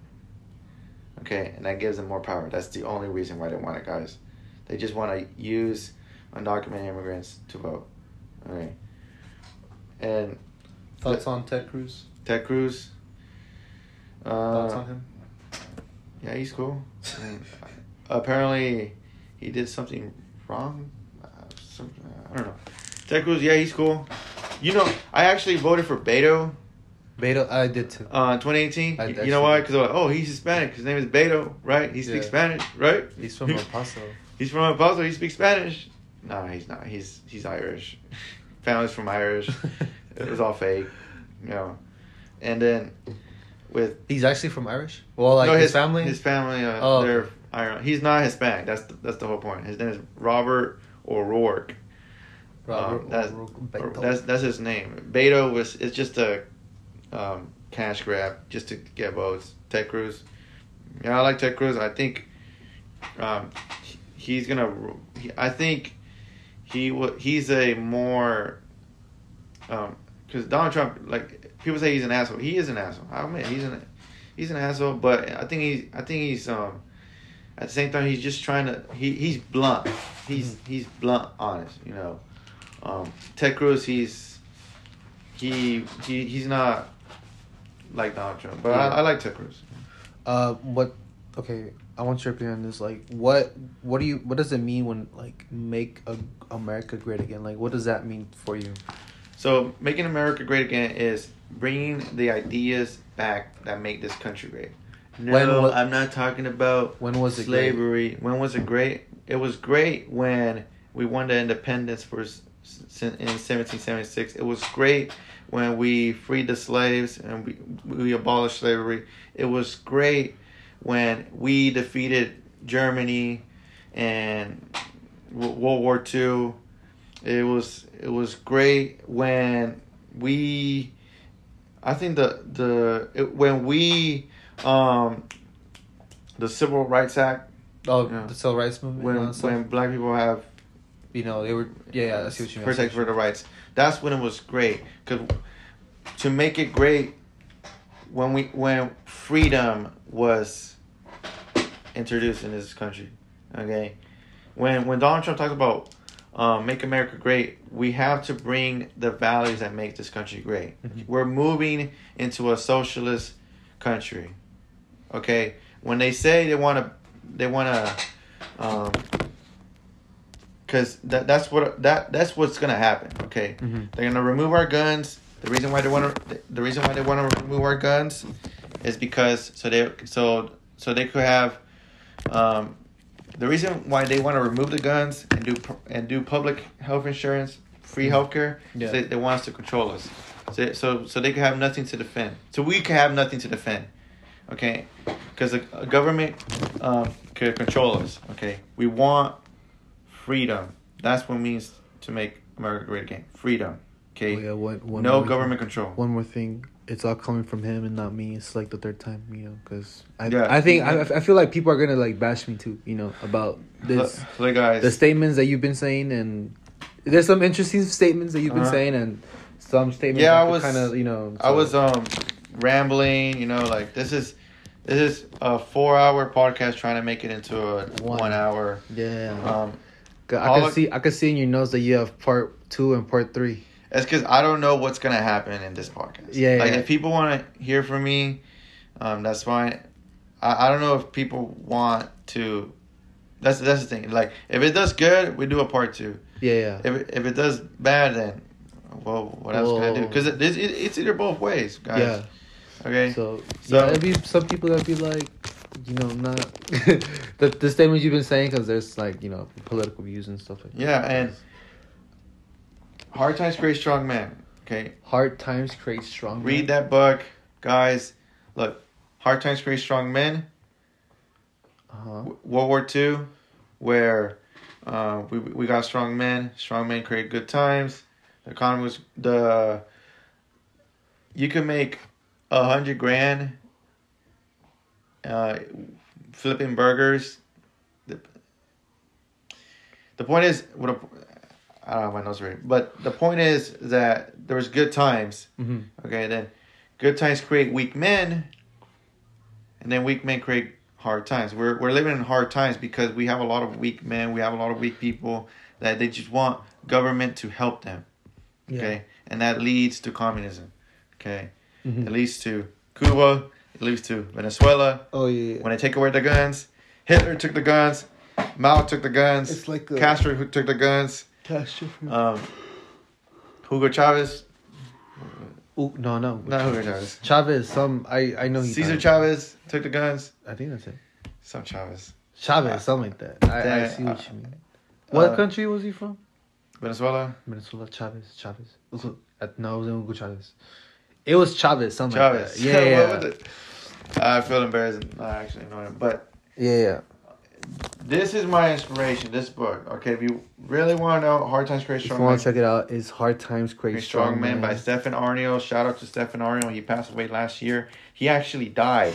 Okay, and that gives them more power. That's the only reason why they want it, guys. They just want to use undocumented immigrants to vote. All right. And Thoughts on Ted Cruz? Ted Cruz. Thoughts Uh, on him? yeah, he's cool. I mean, apparently, he did something wrong. Uh, some, I don't know. Ted Cruz, yeah, he's cool. You know, I actually voted for Beto Beto, I did too. uh, 2018. I- you know why? Because like, oh, he's Hispanic. His name is Beto, right? He speaks Yeah. Spanish, right? He's from El Paso. He's from El Paso. He speaks Spanish. No, he's not. He's he's Irish. Family's from Irish. it was all fake, you know. And then with He's actually from Irish. Well, like no, his, family. his family, uh, Oh. they're Irish. He's not Hispanic. That's the, that's the whole point. His name is Robert O'Rourke. Robert Um, that's, O'Rourke Beto. that's that's his name. Beto was it's just a um, cash grab just to get votes. Ted Cruz, Yeah, I like Ted Cruz. I think um, he's gonna. He, I think he He's a more because Donald Trump, like people say, he's an asshole. He is an asshole. I admit he's an he's an asshole. But I think he's I think he's um at the same time he's just trying to he he's blunt. He's he's blunt, honest. You know, um, Ted Cruz. He's he he he's not like Donald Trump, but I, I like Ted Cruz. Uh, what? Okay, I want your opinion on this. Like, what? What do you? What does it mean when like make a, America great again? Like, what does that mean for you? So, making America great again is bringing the ideas back that make this country great. No, When I'm not talking about When was it slavery. When was it great? It was great when we won the independence for in 1776. It was great when we freed the slaves and we, we abolished slavery. It was great when we defeated Germany and World War II. It was it was great when we I think the the it, when we um the Civil Rights Act Oh, Yeah. the civil rights movement. when and all stuff? when black people have you know they were. Yeah, yeah. I see what you mean. Protect for the rights. That's when it was great. Cause to make it great, when we when freedom was introduced in this country, okay, when when Donald Trump talks about um, make America great, we have to bring the values that make this country great. Mhm. We're moving into a socialist country, okay. When they say they want to, they want to. Um, Cause that that's what that that's what's gonna happen. Okay, Mhm. they're gonna remove our guns. The reason why they want to the reason why they want to remove our guns is because so they so so they could have um, the reason why they want to remove the guns and do and do public health insurance, free healthcare. Yeah. is They, they want us to control us. So so so they could have nothing to defend. So we could have nothing to defend. Okay, because the government um, could control us. Okay, we want freedom. That's what it means to make America great again. Freedom. Okay. Oh, yeah, one, one no government Thing, control. one more thing. It's all coming from him and not me. It's like the third time, you know, because I, Yeah. I think I, I feel like people are gonna like bash me too, you know, about this, Look, look, guys. the statements that you've been saying, and there's some interesting statements that you've been Uh-huh. saying, and some statements. Yeah, I was- kind of, you know. I was um rambling, you know, like this is this is a four hour podcast trying to make it into a One. one, hour. yeah. Um, I can see, I can see in your notes that you have part two and part three. it's because I don't know what's gonna happen in this podcast. Yeah, like yeah. if people want to hear from me, um, that's fine. I, I don't know if people want to. That's that's the thing. Like if it does good, we do a part two. Yeah, yeah. If it, if it does bad, then well, what else can I do? Because it, it, it's either both ways, guys. Yeah. Okay. So, So- yeah, it'd be some people that be like, you know, not the the statements you've been saying because there's like you know political views and stuff like that. Yeah, and hard times create strong men. Okay, hard times create strong. read men. that book, guys. Look, hard times create strong men. Uh-huh. W- World War II, where uh, we we got strong men. Strong men create good times. The economy was the. You can make a hundred grand. Uh, flipping burgers. The, the point is, what a, I don't have my nose right, but the point is that there was good times. Mhm. Okay, then good times create weak men, and then weak men create hard times. We're we're living in hard times because we have a lot of weak men. We have a lot of weak people that they just want government to help them. Yeah. Okay, and that leads to communism. Okay, Mhm. it leads to Cuba. It leads to Venezuela. Oh yeah. yeah. When they take away the guns, Hitler took the guns. Mao took the guns. It's like a- Castro who took the guns. Castro. Um, Hugo Chavez. Ooh, no, no. Not Hugo Chavez. Chavez. Some I I know he. Caesar died. Chavez took the guns. I think that's it. Some Chavez. Chavez, something like that. I, I see what uh, you mean. What uh, country was he from? Venezuela. Venezuela. Chavez. Chavez. Also, uh, no, it was Hugo Chavez. It was Chavez. Something Chavez. like that. Yeah, What yeah, was it? I feel embarrassed not actually knowing him. But yeah, yeah. this is my inspiration, this book. Okay, if you really want to know Hard Times Create Strong. If you Strong want to check it out, it's Hard Times Create Create Strong Men by. Stefan Aarnio. Shout out to Stefan Aarnio. He passed away last year. He actually died.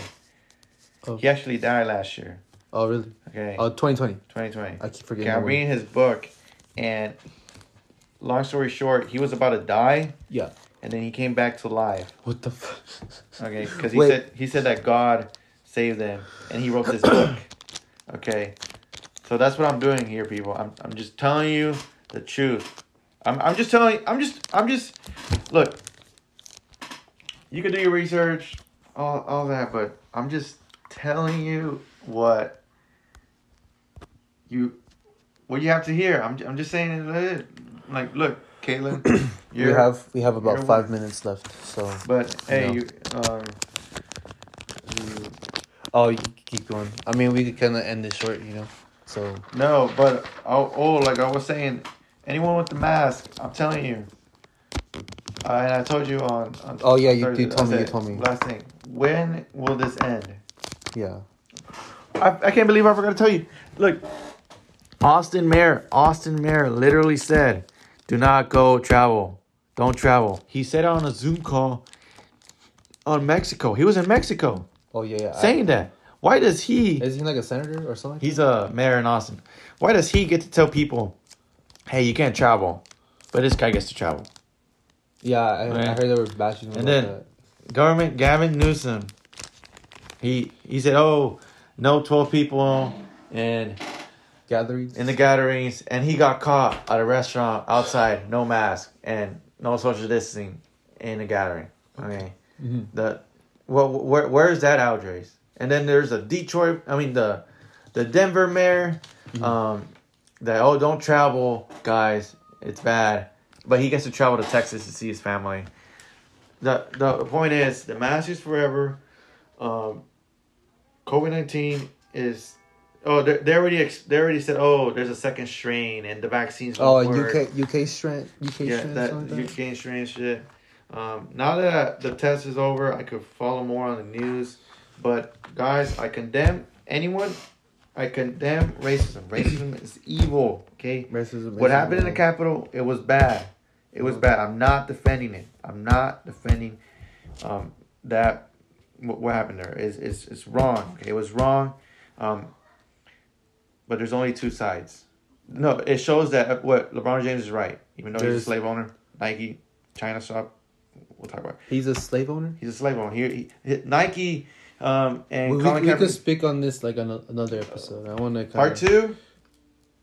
Oh. He actually died last year. Oh, really? Okay, Oh, 2020. 2020. I keep forgetting. Okay, I'm reading his book, and long story short, he was about to die, Yeah. And then he came back to life. What the? F- Okay, because he Wait. said he said that God saved him, and he wrote this book. Okay, so that's what I'm doing here, people. I'm I'm just telling you the truth. I'm I'm just telling. I'm just I'm just look. You can do your research, all all that, but I'm just telling you what you what you have to hear. I'm I'm just saying it. Like, look, Caitlin, we have we have about five minutes left. So. But hey, No. you um. you- Oh, you keep going. I mean, we could kind of end this short, you know. So. No, but oh, oh, like I was saying, anyone with the mask, I'm telling you. Uh, and I told you on. on Oh, yeah, you- Thursday, you told me, you told me. Last thing, when will this end? Yeah. I, I can't believe I forgot to tell you. Look, Austin Mayor, Austin Mayor literally said, "Do not go travel. Don't travel." He said on a Zoom call on Mexico. He was in Mexico Oh yeah. yeah. saying that. Why does he? Is he like a senator or something? He's a mayor in Austin. Why does he get to tell people, "Hey, you can't travel," but this guy gets to travel? yeah, I, I heard they were bashing him And then- that. Government Gavin Newsom. He he said, "Oh, no, twelve people in gatherings. in the gatherings," and he got caught at a restaurant outside, no mask and no social distancing in the gathering. Okay, Mhm. the well, where where is that outrage? And then there's a Detroit. I mean the the Denver mayor. Um, that oh don't travel, guys. It's bad. But he gets to travel to Texas to see his family. The the point is the mask is forever. Um, COVID nineteen is. Oh, they, they already ex- they already said. Oh, there's a second strain, and the vaccines. Oh. UK UK strand UK Yeah, strand that like that. UK strain shit. Um, now that the test is over, I could follow more on the news. But guys, I condemn anyone. I condemn racism. Racism is evil. Okay. Racism. What happened in the evil. Capitol? It was bad. It was bad. I'm not defending it. I'm not defending um, that. What, what happened there is is it's wrong. Okay, it was wrong. Um, but there's only two sides. No, it shows that what LeBron James is right. Even though he's a slave owner, Nike, China shop. We'll talk about. It. He's a slave owner. He's a slave owner. He, he Nike um, and We, we, Colin we Kaepernick- could speak on this like on another episode. I want to part two.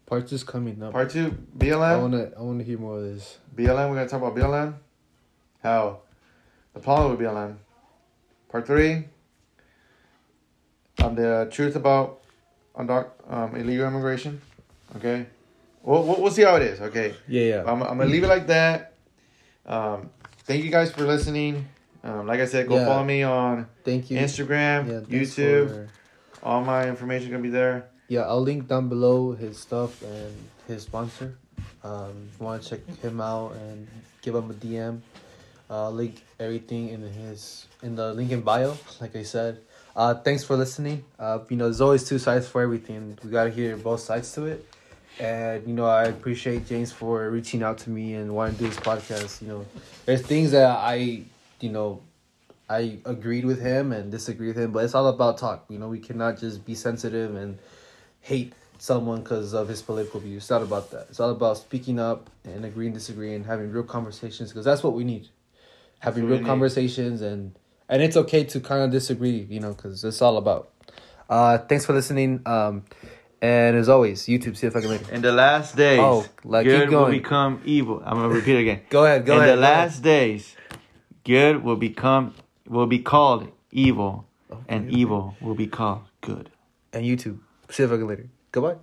Part two's coming up. Part two. BLM. I want to I want to hear more of this. BLM, we're gonna talk about BLM. How the problem with BLM. Part three. On the truth about undoc, um, illegal immigration. Okay. We'll, we'll, we'll see how it is. Okay. Yeah, yeah. I'm, I'm gonna leave it like that. Um, thank you guys for listening. Um, like I said, go Yeah. follow me on Thank you. Instagram, Yeah, YouTube. for- All my information gonna be there. yeah, I'll link down below his stuff and his sponsor. Um, if you want to check him out and give him a DM, uh, link everything in his in the link in bio. Like I said, uh, thanks for listening. Uh, you know, there's always two sides for everything. We gotta hear both sides to it. And you know, I appreciate James for reaching out to me and wanting to do this podcast. You know, there's things that I, you know, I agreed with him and disagreed with him, but it's all about talk. You know, we cannot just be sensitive and hate someone because of his political views. It's not about that. It's all about speaking up and agreeing, disagreeing, having real conversations because that's what we need. Having real need. conversations and and it's okay to kind of disagree, you know, because it's all about. Uh, thanks for listening. Um, and as always, YouTube. See if I can make it. In the last days, Oh, like, good will become evil. I'm gonna repeat again. Go ahead. Go in ahead. In the go ahead. last days, good will become will be called evil, and evil will be called good. and YouTube. See if I can later. Goodbye.